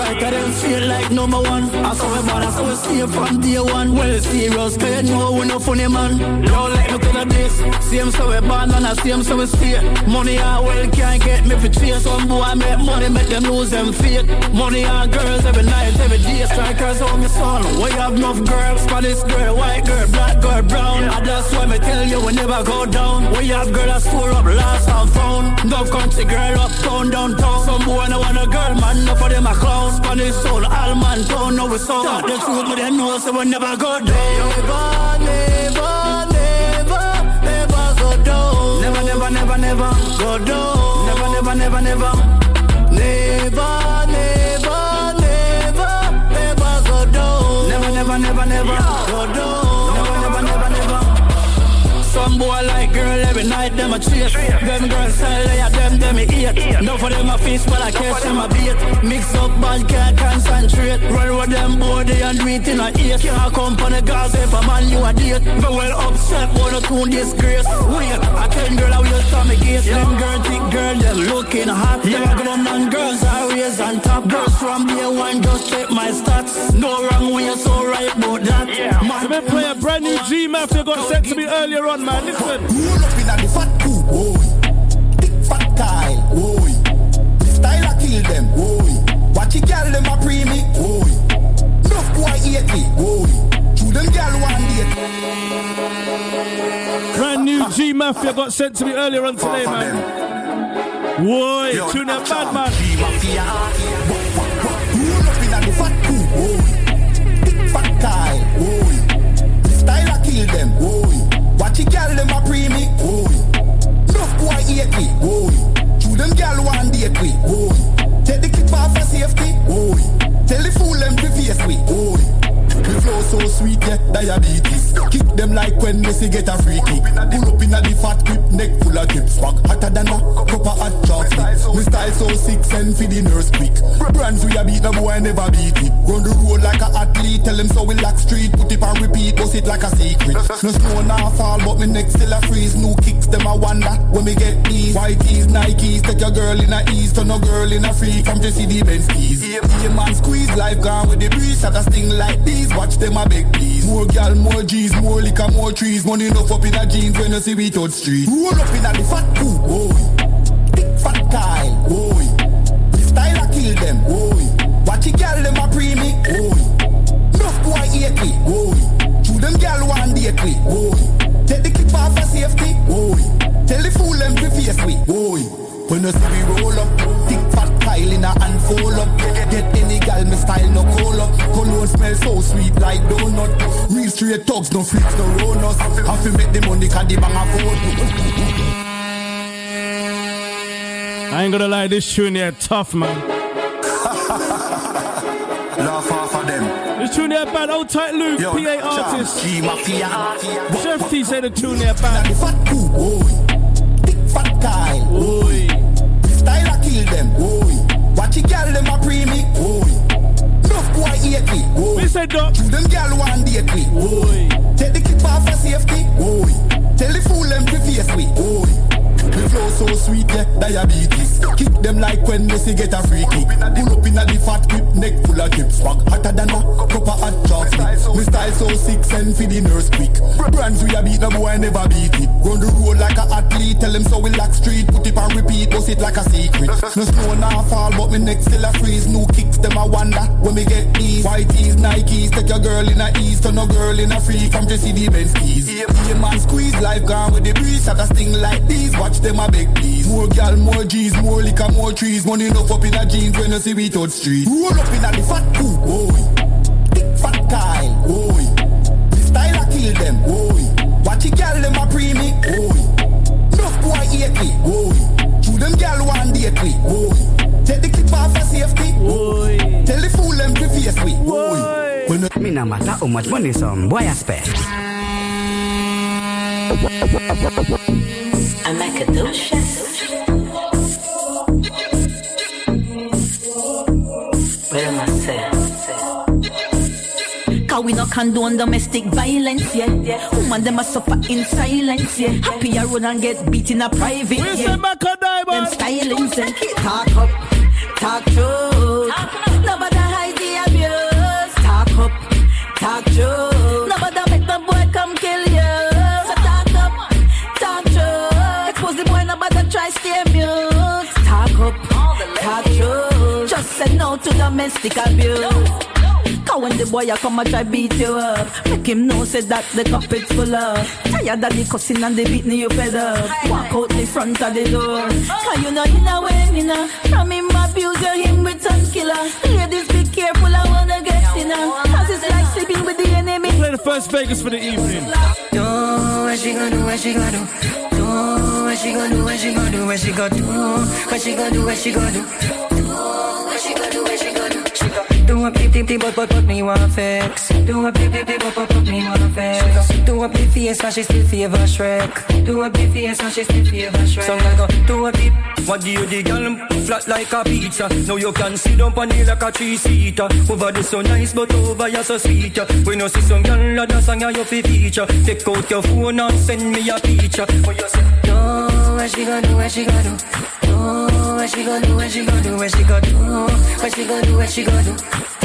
I them feel like number one. I saw me bad, I saw see from day one. Well serious, cause you know we no funny man. Don't let me to this. Same so we born and I same so we stay. Money I well can't get me for chase. Some boy make money, make them lose them faith. Money and girls every night, every day. Strikers on me son. We have enough girls, Spanish girl, white girl, black girl, brown. And that's why me tell you we never go down. We have girls that store up last and found. Enough country girl up town, downtown. Some boy no want a girl, man, enough of them a clown. Spanish soul, all man town, know we sound. Talk the truth, but they know so we never go down. Never, never, never, never go down. Never, never, never, never go down. Never, never, never. Never, never, girl every night them a chase. Them girls style yeah, them them me eat. No for them a feast, but I catch them a beat. Mix up bad can't concentrate. Run with them body and do it in a ear. Can't the gas if a man you a date. But well upset, wanna tune disgrace. Wait, I tell girl I will stop me case. Them girl thick girl, them looking hot. Yeah, grown man girls always on top. Girls from day one just take my stats. No wrong way, so right about that. Yeah. Let me play a brand new G Mafia got sent to me earlier on, man. Listen. Roll up in the fat boy. Thick fat Kyle, boy. Style a kill them, boy. Watch it girl them a pre me, boy. Enough boy hate me, boy. Them girl one date. Brand new G Mafia got sent to me earlier on today, man. Boy, tune that bad man. G Mafia. Roll up in the fat boy. Big fat guy, send for the nurse quick. Brands we a beat, no boy never beat it. Run the road like a athlete, tell them so we lock street. Put it and repeat, bust it like a secret. No snow now fall, but me neck still a freeze. New kicks, them a wonder when me get these. White keys, Nikes, take your girl in a ease, turn a girl in a freak. From Jesse the Benz keys. Yeah, man squeeze, life gone with the breeze. Shot a sting like these, watch them a big please. More gal, more G's, more liquor, more trees. Money enough up in a jeans when you see we touch street. Roll up in a the fat pool, boy. Pre me. Enough boy hate me, boy. True them gal one date me, boy. Take the clip off for safety, boy. Tell the fool them to face me, boy. When you see we roll up, thick fat Kyle in a handful up. Get any gal, me style no call up. Cologne smell so sweet like donut. Real straight thugs, no freaks, no runners. Have to make the money, cause the bang a phone. I ain't gonna lie, this tune here tough, man. Laugh off of them. This tune here bad. Old tight Luke, Yo, PA artist. G Mafia. Chef T said the tune here bad. Fat Kyle, boy. Style I kill them, boy. Watch it, gal, them a pre me, boy. Enough boy hate me, boy. We said dog. True them gal one date me, boy. Take the clip off for safety, boy. Tell the fool them to face me, boy. The flow so sweet, yeah, diabetes. Kick them like when Messi get a free kick. Pull up in a the fat grip, neck full of tips. Back hotter than a of hot chocolate. Me style so sick, send for the nurse quick. Brands we a beat, no boy never beat it. Run the road like a athlete, tell them so we lock street. Like a secret. No snow now fall, but me neck still a freeze. New kicks, them a wonder when me get these. White tees, Nikes, take your girl in a east, turn a girl in a freak. From the Benz keys. Yeah, man squeeze, life gone with the breeze. Shot a sting like these, watch them a big please. More gal, more G's, more liquor, more trees. Money enough up in a jeans when you see we touch street. Roll up in a the fat pool, boy. Big fat Kyle, boy. The style I kill them, boy. Watch it, gal, them a pre me, boy. Enough boy hate me, boy. True them gal one date me, boy. Take the clip off for safety, boy. Tell the fool them to face me, boy. When you Me no matter how much money some boy I spend. I'm Macadocious. What condone domestic violence, yeah. yeah. Woman, them a suffer in silence, yeah. Happy I run and get beat in a private, We yeah. say Macka Diamond. Them stylings and talk up, talk truth. Nobody hide the abuse. Talk up, talk truth. Nobody make the boy come kill you. So talk up, talk truth. Expose the boy, nobody try stay mute. Talk up, talk truth. Just say no to domestic abuse. Cause when the boy a come a try beat you up Make him know say that the cup it's full up Tired of the cussing and the beating you fed up Walk out the front of the door Cause you know you know when you know From him abuse you him with some killer Ladies be careful I wanna get you know Cause it's like sleeping with the enemy Play the first Vegas for the evening. Do what she gonna do, what she gonna do. Do what she gonna do, what she gonna do, what she gonna do. What she gonna do, what she gonna do. Do what she gonna do, a beep beep beep but but but me want fix. Do a beep beep beep but but but me want fix. Do a beep face and she still favor Shrek. Do a beep face and she still favor Shrek. Some guy go do a beep. What do you the girl flat like a pizza? Now you can sit down on like a three seater. Over the so nice, but over you so sweet. When you see some girl that dance and you fi feature, take out your phone and send me a picture. When you say, Do what she gonna do, what she gonna do. Do what she gonna do, what she gonna do, what she gonna do. What she gonna do, what she gonna do.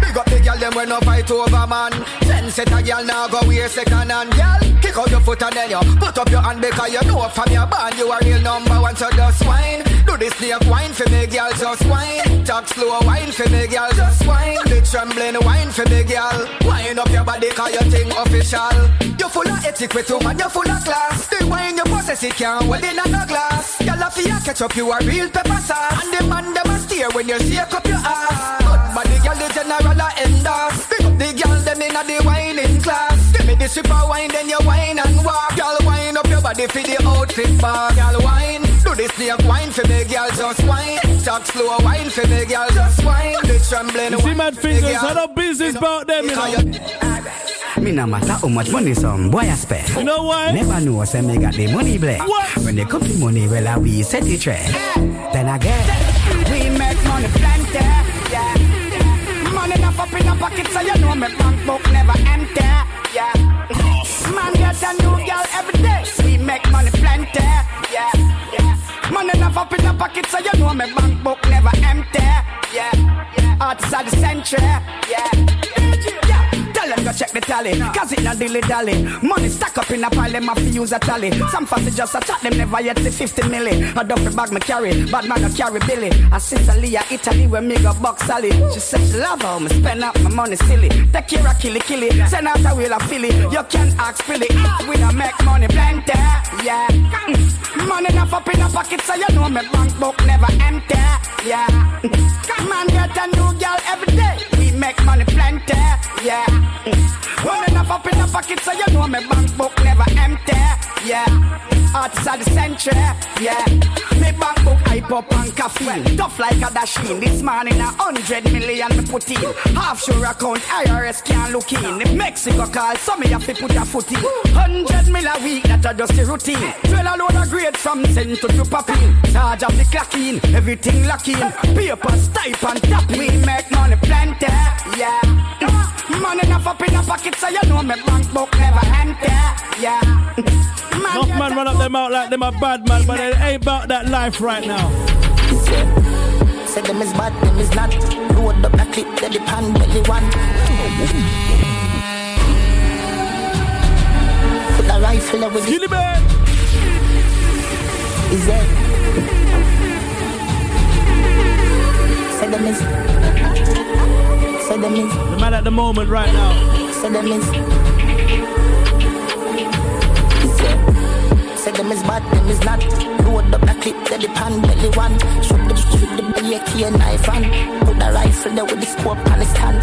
Big up the girl them when no fight over man. Ten set a girl now go wear second hand. Girl, kick out your foot and then you put up your hand because you know from your band you are real number one. So just wine, do this snake wine for me, girl. Just wine, talk slow wine for me, girl. Just wine. The trembling, wine for me, girl. Wine up your body, cause you think official. You full of etiquette, man, you full of class. The wine you possess, it can't hold in a glass. Girl, if you catch up, you a real pepper sauce. And the man, them a stare when you shake up your ass. Good body, girl, the general a end off. Pick up the girl, them in a the wining class. Give me the super wine, then you wine and walk. Girl, wine up your body for the outfit bar. Girl, wine. Do the snake wine for me, girl, just wine. Talk slow wine for me, girl, just wine. The trembling You see mad fingers, I know business about them, you know. Me no matter how much money some boy I spend. You know why? Never know say me got the money blend. What? When they come to money, well I we set the trend. Then again, We make money plenty, yeah. Money enough up in a pocket, so you know me bank book never empty, yeah. Man get a new girl every day. We make money plenty, yeah. Yeah. Money enough up in a pocket, so you know my bank book never empty, yeah. Artists of the century, yeah. yeah. Tell them go check the tally, cause it not dilly dally. Money stack up in a pile, them have to use a tally. Some fancy just a chat, them never yet see 50 milli. A duffy bag me carry, bad man no carry Billy. A Sicily, a Italy, where me go box Sally. She said she love how me spend up my money silly. Take care of killy killy, send out a wheel of Philly. You can't ask Philly, we don't make money plenty, yeah. Mm. Money enough up in a pocket, so you know me bank book never empty, yeah. The century, yeah. Me bank book hype up and caffeine. Tough like a dashing. This morning a hundred million me put in. Half sure account IRS can't look in. If Mexico call, some me have to put a foot in. Hundred mil a week, that a just the routine. Twelve a load of grade from cent to popping. Charge of the clock in, everything lock in. Papers type and tap. We make money plenty, yeah. Money enough up in a pocket, so you know me bank book never empty, yeah. Enough man run up them out like them a bad man, but it ain't about that life right now. Say them is bad, them is not. Load up the clip, they the pan belly one. Put a rifle there with Kill the man. Is it? Say them is. Say them is. The man at the moment right now. Say them is. Them is bad, them is not. Load up the clip, they the pan belly one. Shoot the shoot the belly a key knife and put the rifle there with the scope on his hand.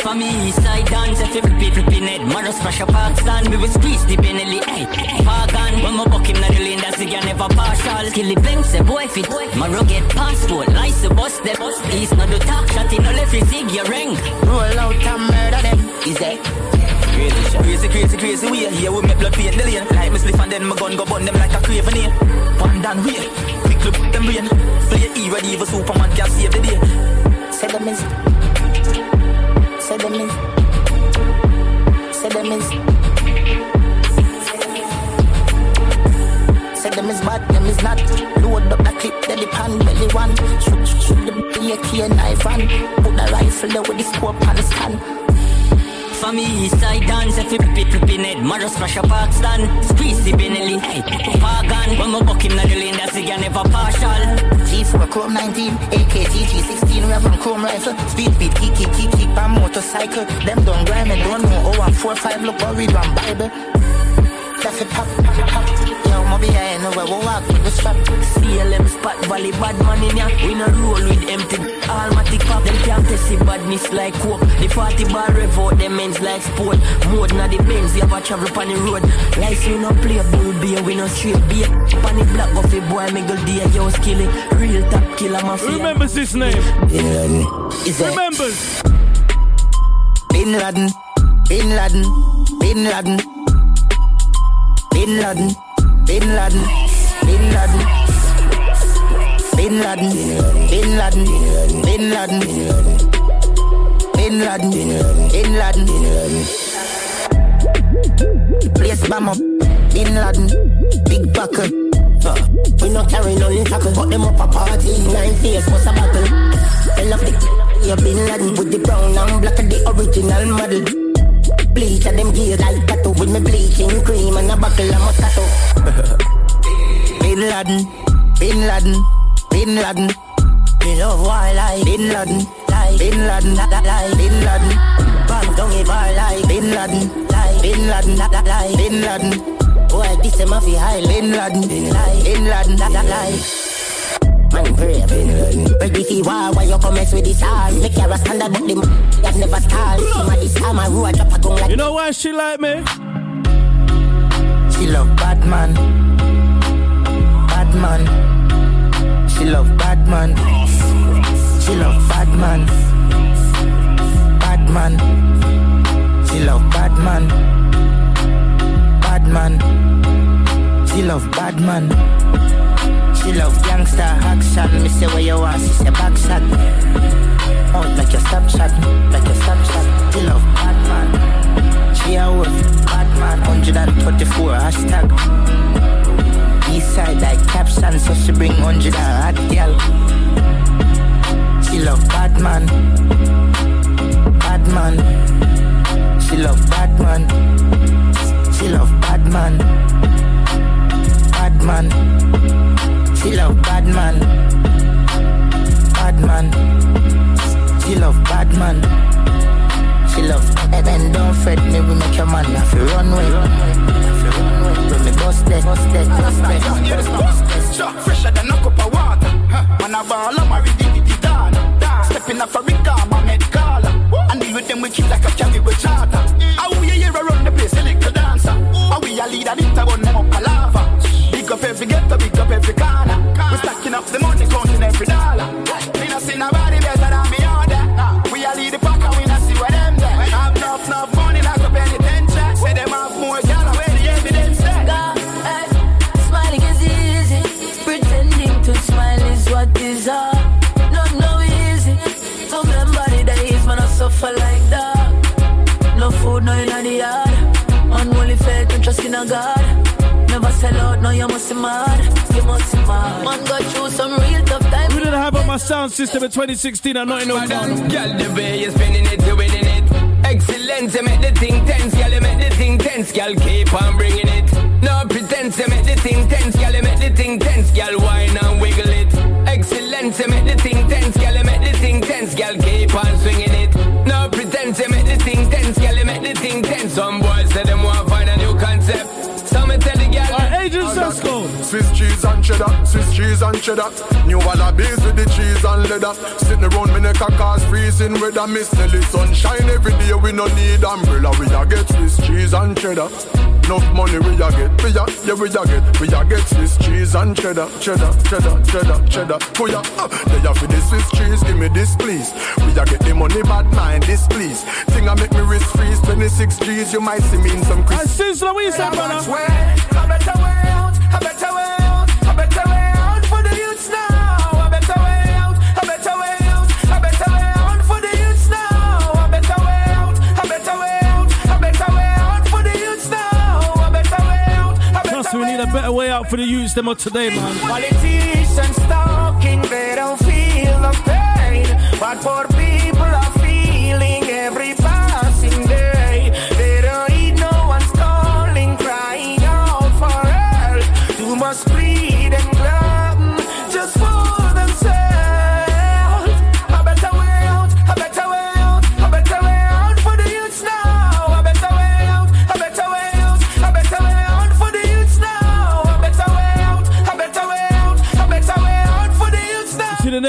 For me, east side dance, if you flip flipping head, man, smash a park we will squeeze the Benelli, eh. hey, Pagan, when my buck him na the lane, that's the guy never partial, kill the bank, say boy fit, my rugged passport, license bust them, east not the talk, shot in no left, you zig your ring, roll out and murder them, is it? Crazy, crazy, crazy, crazy, we here with me blood paint the lane, like me spliff and then my gun go burn them like a craven here, one down way, quick look them brain, play E ready, even Superman can save the day, Say them is. Say them is. Say them is. Say them is bad, them is not. Load up the clip, they the pan belly one. Shoot, shoot, the belly a key knife and put the rifle there with the scope on his hand. For me, east side dance, if you flip flipping head, Mother smash a park stand, squeeze the Benelli, hey, Pagan, when my buck him na the lane, that's guy never partial. G4 Chrome 19, AK GG16, Reverend Chrome rifle, speed beat, kick, kick, kick, kick, and motorcycle. Them don't grind me, don't know. Oh, I'm 4 5, look, I read one Bible. That's it, pop, pop, pop. Yo, my we walk with the strap. CLM spot valley bad man in ya. We no roll with empty almatic pop. Them can't test the badness like coke. The 40 bar revolt them ends like sport. More than the Benz, you ever travel on the road. Like we no play a bull beer, we no straight beer. Pan the black off the boy, Miguel Dia, yo skill it. Real top killer mafia. Who remembers this name? Is it? Remembers. Bin Laden, Bin Laden, Bin Laden, Bin Laden, Bin Laden, Bin Laden, Bin Laden, Bin Laden, Bin Laden, Bin Laden, Bin Laden. Bin Laden. Place bam up, Bin Laden, big buckle. Uh, we not carry no tackle, but them up a party. Nine face, what's a battle? I love the you Bin Laden with the brown and black the original model. Bleach and them gears like tattoo with me bleaching cream and a buckle of Moscato. Bin Laden, Bin Laden, Bin Laden. Me love wildlife. Bin Laden, like Bin Laden, like Bin Laden. Bang down a bar like Bin Laden, like Bin Laden, like Bin Laden. Boy, this a mafia high Bin Laden, Bin Laden, Bin Laden. Man brave, ready for war Why you come mess with this all? Make your standard but them Have never Some of this time I road drop a gun like You know why she like me? She love bad man. Bad man. She love bad man. She love bad man. Bad man. She love bad man. Bad man. She love bad man she love gangster action. Me say where you want, she say back. Out oh, like your stop shot, like your stop shot. She love Batman. She a wolf, Batman. 124 hashtag. East side like caption, so she bring 100 and hot girl. She love Batman. Batman. She love Batman. She love Batman. Batman. She love bad man. Bad man. She love bad man. She love and then don't fret me, we make your man have to run away. When me bust that, bust that, bust that. Fresher than a cup of water. Man a ball, I'm a to done. Stepping up for Rick, I'm med caller. And deal with them, keep like a carry with charter. How we a year around the place, a little dancer. How we a leader, it a run them up a lava. Big up every ghetto, big up every corner. We up the money, counting every dollar. Me not see nobody better than me order. We a lead the pack and we not see what them there. Have enough, enough money, like a penny ten check. Say them have more gal, where the evidence there. God, smiling is easy. Pretending to smile is what is hard. Not no easy. Remember the days when I suffer like that. No food, no in the yard. Unholy faith and trust in a God. Never sell out, now you must be mad. Man got through some real tough times. We didn't have on my sound system in 2016 and not in no fun. Girl, the way you're spinning it, you're winning it. Excellent, you make the thing tense, girl, you make the thing tense, girl, keep on bringing it. No pretense, you make the thing tense, girl, you make the thing tense, girl, whine and cheese and cheddar, Swiss cheese and cheddar. New wallabies with the cheese and leather. Sitting around me neck cause freezing weather. Miss Nelly sunshine every day. We no need umbrella. We a get Swiss cheese and cheddar. Enough money we a get, we a, yeah we a get, we a get Swiss cheese and cheddar, cheddar, cheddar, cheddar, cheddar. We a, uh, they a for the Swiss cheese, give me this please. We a get the money, bad mind this please. Thing I make me wrist freeze, 26 G's, you might see me in some Chris. And since Louise said, brother. A better way out, a better way way out for the youths them of today, man. Politicians talking, they don't feel the pain. But poor people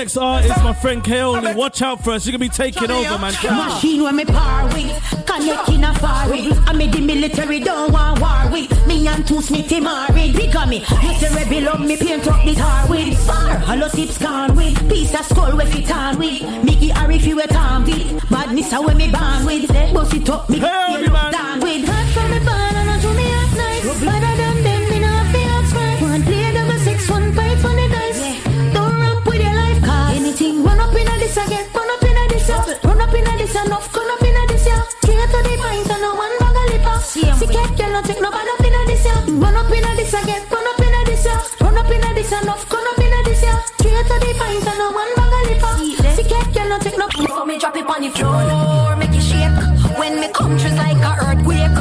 next artist, my friend Kaoli. Watch out for us. You're gonna be taking over, man. Machine when me par with, connecting a far with. I made the military don't want war with. Me and two Smithy married. Bigger me, used to rebel up me paint up the tar with. Far, hollow tips gone with. Piece of skull with it on with. Mickey Harry fi wet arm with. Badness a me born with. Bust it up, me Hey, you man. down with. Hot from me born and I do me at night. Better than them, me not fi ask right. One play double six, one fight for enough, come up in this ya. Straight to the point and no one bag a lip off. See cat girl no take no bad up in a this ya. Run up in a this again, run up in a this ya. Run up in a this enough, come up in a this ya. Straight to the point and no one bag a lip off. See cat girl no take no. So me drop it on the floor, make it shake. When me come through's like a earthquake.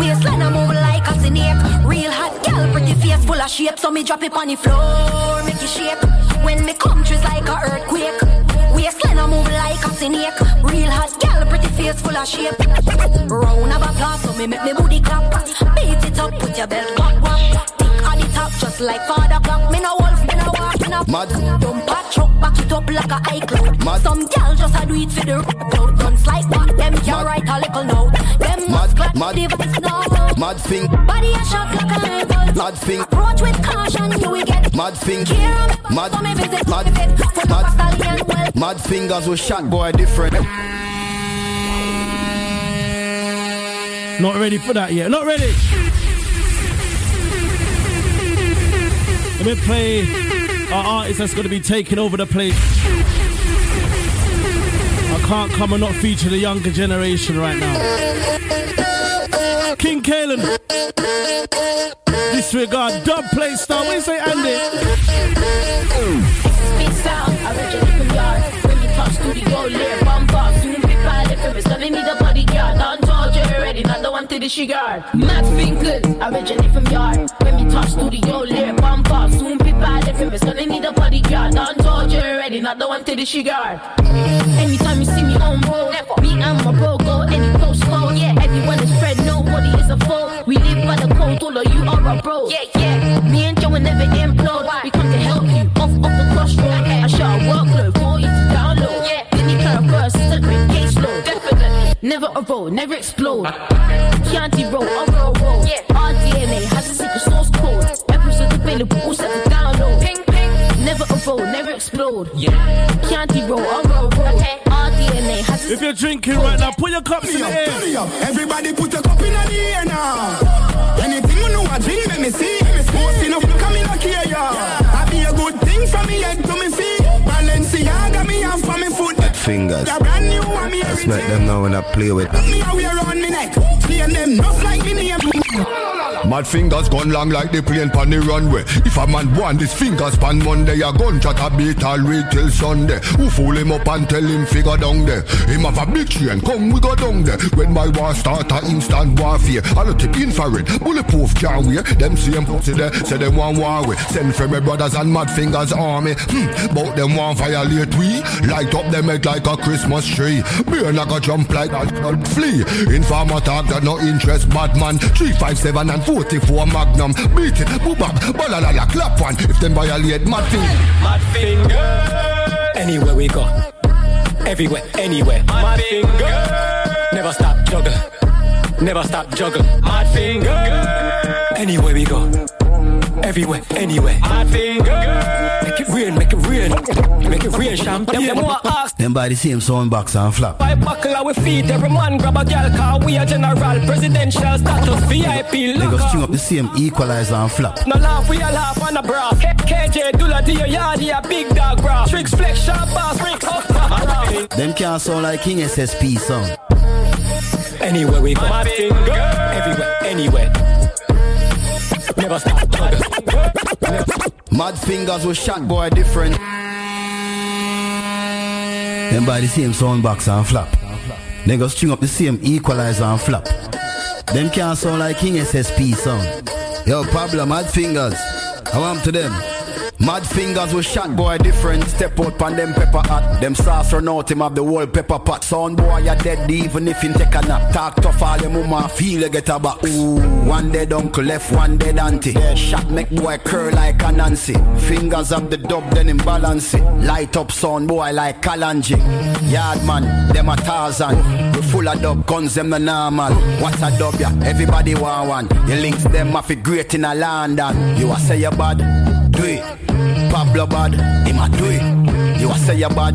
Waistline a move like a snake. Real hot gal, pretty face full of shape. So me drop it on the floor, make it shake. When me come through's like a earthquake. Waistline a move like a neck. Real hot gal, pretty face full of shape. Round of applause, so me make me booty clap. Beat it up, put your belt wap wap. Tick on the top, just like father clock. Me no Mad. Dump a truck, back it up like a iCloud. Mad. Some gal just a do it for the road. Guns like that, them can write a little note. Them must clap mad. device now. Mad thing, Body a shot like a rifle. mad thing, Approach with caution, you will get mad thing, Care mad, for me visit, mad, visit. From mad, stallion, well. mad fingers with shot boy different. Not ready for that yet. Not ready. Let me play Uh-uh, our artist that's going to be taking over the place. I can't come and not feature the younger generation right now. King Kalen. Disregard. Dub play star. What do you say, Andy? Sound. When you touch studio, live from it's a bodyguard. The one to disregard. Mad fingers, originally from yard. When you touch studio, layer bump up. Soon people from it's gonna need a bodyguard. Don't you already, not the one to disregard. Anytime you see me on road, me and my bro go any postcode. Yeah, everyone is friend, nobody is a foe. We live by the code, all of you are a bro. Yeah, yeah. Me and Joe will never implode. We come to help you off off the crossroad. I shot a workload for you to download. Yeah, then you carry first, celebrate caseload. Definitely. Never a roll, never explode. Chianti roll, I roll roll. Yeah, our DNA has a secret source code. Episodes available, all set for download. Ping ping. Never a roll, never explode. Yeah, Chianti roll, I roll roll. Our DNA has a If you're drinking right now, put your cups in the air. Everybody put your cup in the air now. Anything you know I drink, let me see. Posting up, look at me like here, yeah. I be a good thing from me head to me feet. Balenciaga me off from me foot. Fingers. The brand new one me Let's make them know when I play with. Me a wear on me neck. Playing them Mad fingers gone long like the plane pon the runway. If a man want his fingers pan Monday, a gun chat a beat all week till Sunday. Who fool him up and tell him figure down there? Him have a big chain, come we go down there. When my war start a instant warfare, I look tip infrared, bulletproof can wear. Them same pussy there, say them want war with. Send for my brothers and mad fingers army. Hmm, bout them want violate we. Light up them head like a Christmas tree. Burn like a jump like a flea. Informer talk that no interest, bad man. 357 and 44 Magnum. Beat it, boop up, balalala, clap one. If them violate, mad thing. Mad finger. Anywhere we go. Everywhere, anywhere. Mad finger. Never stop juggle. Never stop juggle. Mad finger. Anywhere we go. Everywhere, anywhere. Mad finger. Make it rain, make it rain. Make it rain, champagne. Them more ask. Them by the same sound box and flap. Five buckle our feet, every man grab a gal car. We are general, presidential status, VIP. They Look go string up. up the same equalizer and flap. No laugh, we a laugh on the bra. K- KJ, Dula, to your yard, a big dog bra. Tricks, flex, sharp boss, ring up. Alright. Them can't sound like King SSP sound. Anywhere we go. Mad finger. Everywhere, anywhere. Never stop. Mad fingers with shot boy different. Them by the same sound box and flap. They go string up the same equalizer and flap. Them can't sound like King SSP sound. Yo, Pablo, mad fingers. I want to them. Mad fingers with shot boy different. Step out pan them pepper hot. Them sauce run out him have the whole pepper pot. Sound boy you dead even if you take a nap. Talk tough all your mama feel you get a back. Ooh, one dead uncle left, one dead auntie. Shot make boy curl like a Nancy. Fingers up the dub then him balance it. Light up sound boy like Kalanji. Yard man, them a Tarzan. We full of dub guns them the normal. What's a dub ya? Everybody want one. You links them off it great in a London. You a say you bad, do it. Pablo bad, him a do it. You a say you bad,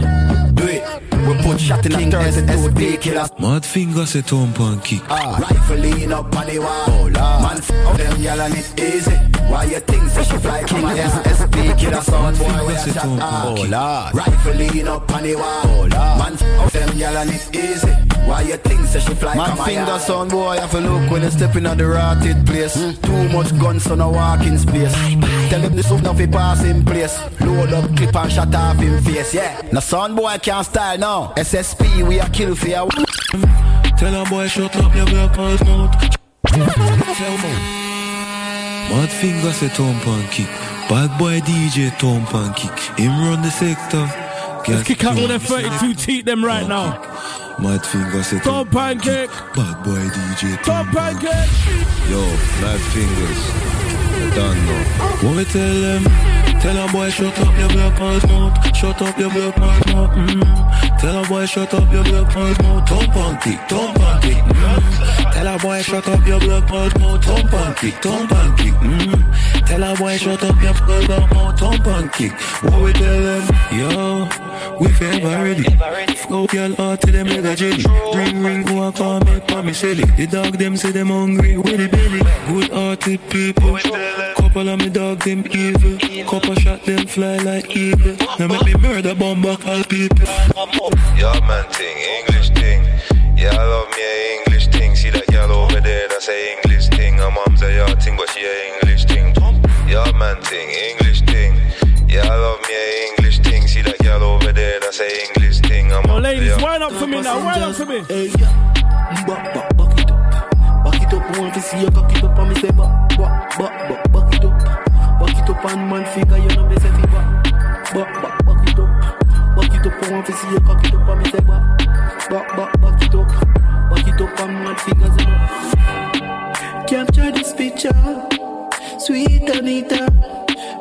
do it. We put shot in a Thursday, SD killer. Mad finger se ton pancake. Ah, rifle lean up on the wall. Oh, Lord. Man, f up them y'all and it easy. Why you think say she fly come a SSP killer sound boy with a shot? Ah, oh, Lord. Rifle lean up on the wall. Oh, Lord. Man, f up them y'all and it easy. Why you think say she fly come a finger sound boy have a look when you step in at the rotted place. Too much guns on a walking space. Tell him this stuff fi pass in place. Load up clip and shot off him face. Yeah. Now son boy can't style now. SSP we a kill for ya. Tell a boy shut up your black ass mouth. Mad finger se ton pancake. Bad boy DJ ton pancake. Him run the sector. Let's kick out all them 32 teeth them right now. Mad fingers say Tom Pancake. Bad boy DJ. Tom Pancake. Yo, mad fingers. Know. What me tell a boy shut up your black man's mouth. Shut up your black man's mouth. Mm. Tell a boy shut up your black man's mouth. Thump and kick, thump and kick. Mm. Tell a boy shut up your black man's mouth. Thump and kick, thump and kick. Mm. Tell a boy shut up your black man's mouth. Thump and kick. What we tell them? Yo, we forever ready. Go girl out to them like a jelly. Ring ring go and call me, call me silly. The dog them say them hungry with the belly. Good hearted people. Couple of me dog them evil. Couple shot them fly like eagle. Now make me murder bomb back all people. Yeah, man, thing, English thing. Yeah, I love me a English thing. See that girl over there, that's a English thing. Her mom's a yard thing, but she a English thing. Yeah, man, thing, English thing. Yeah, I love me a English thing. See that girl over there, that's a English thing. Her Yo, mom's a ladies, yard- wind up for me now. Wind up for me. Hey, yeah. Back, back, back it up. Back it up, want to see you cock it up, and me say back, back, back, back, man figure you know me say fi back, back, back, it up. Back it up, want to see you cock it up, and me say back, back, back, back it up. Back it up, and man figures you know. Capture this picture, sweet Anita.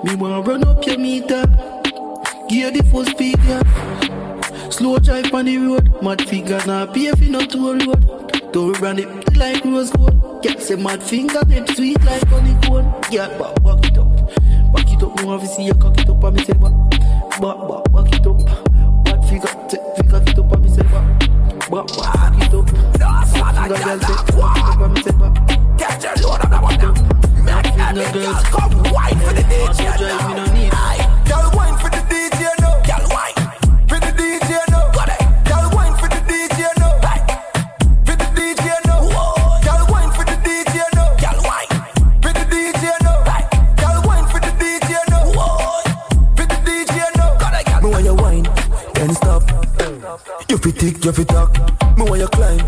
Me want run up your meter, give the full speed, yeah. Slow drive on the road, mad fingers now pay you not toll road. Don't run it like rose gold. Get say mad finger them sweet like honeycomb. Yeah, back, back it up, back it up. More to see you cock it up and me say back, back, back, back it up. Mad finger, take finger it up and me say back, back, back, back it up. Finger girl say back it up and me say back. Get your load on that one. Mad finger girls, come wine for the DJ. Drive me You fit tick, you fit talk. Me want you climb,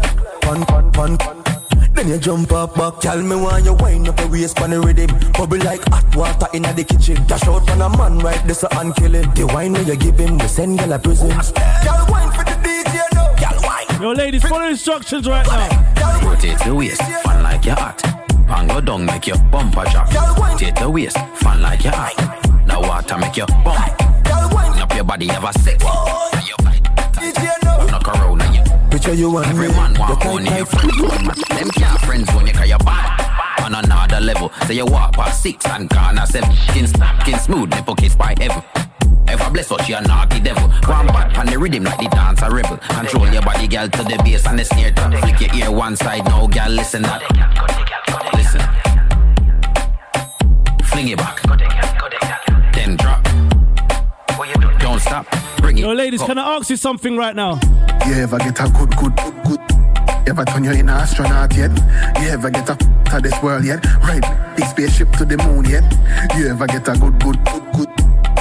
pan, pan, pan, pan. Then you jump up back, tell me want you wind up your waist pan the rhythm. Bubble like hot water in the kitchen. Dash out on a man right this and kill him. The wine when you give him, we send you a prison. Girl, wine for the DJ, no. Girl, wine. Yo, ladies, follow instructions right now. Rotate the waist, fan like you're hot. Bang go down, make your bumper drop. Rotate the waist, fan like you're hot. Now water make your bump. Up your body ever sexy. And you DJ, no. Knock around and you. Picture you and Every me. man walk on your front. Them can't friends when you call your bad. On another level, say you walk past six and corner seven. Skin skin smooth, nipple kiss by heaven. Ever bless what you a naughty devil. One back on the rhythm like the dancer rebel. Control your body, girl, to the bass and the snare drum. Flick your ear one side, now, girl, listen that. Listen. Fling it back. Then drop. Don't stop. Bring it. Yo, ladies, Go. can I ask you something right now? You ever get a good, good, good, good? You ever turn you in an astronaut yet? You ever get a f- to this world yet? Ride big spaceship to the moon yet? You ever get a good, good, good, good?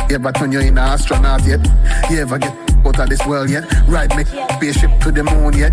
You ever turn you in an astronaut yet? You ever get out of this world yet? Ride me spaceship to the moon yet?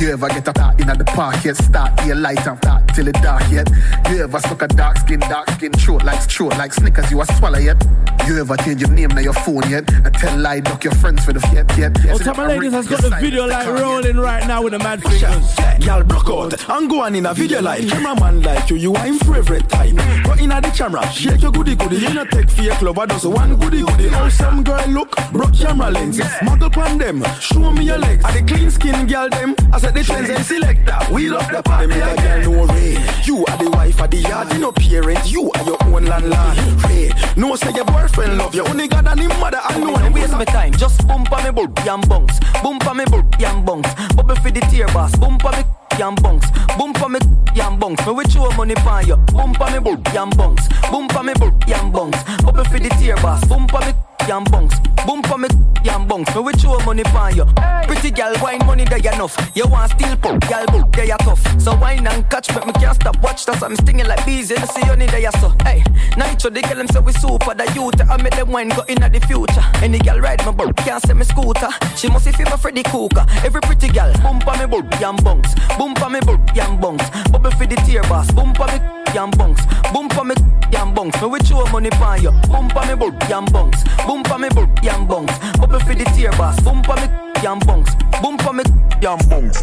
You ever get up in at the park yet? Start your light and start till it dark yet? You ever suck a dark skin, dark skin, short like short like Snickers you a swallow yet? You ever change your name on your phone yet? And tell lie duck your friends for the yet yet? Oh, Top of Ladies has got the video like rolling right now with the mad fingers. Y'all broke out and go on in a video like Cameraman like you, you are him favorite type Go in at the camera, shake your goody goody You know take fake love, I just one goody goody How some girl look, broke camera lens Muggle on them, show me your legs Are the clean skin girl them, I said the trends and selector We love the party, a girl no Ray You are the wife of the yard, you no parent You are your own landlord Ray, no say your boyfriend love you Only God and him mother I know Don't waste my time, just bump on me bull, yam bunks. Bump on me bull, yam bunks. Bubble for the tear boss, bump on me yam bunks. Bump on me yam bunks. Me with you money pan you. Bump on me bull, yam bunks. Bump on me bull, yam bunks. Bubble for the tear boss, bump on me yam bunks. Boom for me yam bunks. Me with you money pan you. Pretty girl, wine money there enough. You want steal pull, girl bull, there you tough. So wine and catch me, me can't stop. Watch that, I'm stinging like bees. You see you need there so. Hey, nitro, they girl them say we super the youth. I make them wine go in the future. Any girl ride my bull, can't say me scooter. She must see my Freddy Cooker. Every pretty girl, boom for me bull, yam bunks. Boom for me bull, yam bunks. Bubble for the tear boss, Boom for me yam bunks. Bump on me yam bunks. Me with you money pan you. Bump on me bull, yam bunks. Bump on me bull, yam bunks. Bubble for the tear boss. Boom for me, yam bunks. Boom for me, yam bunks.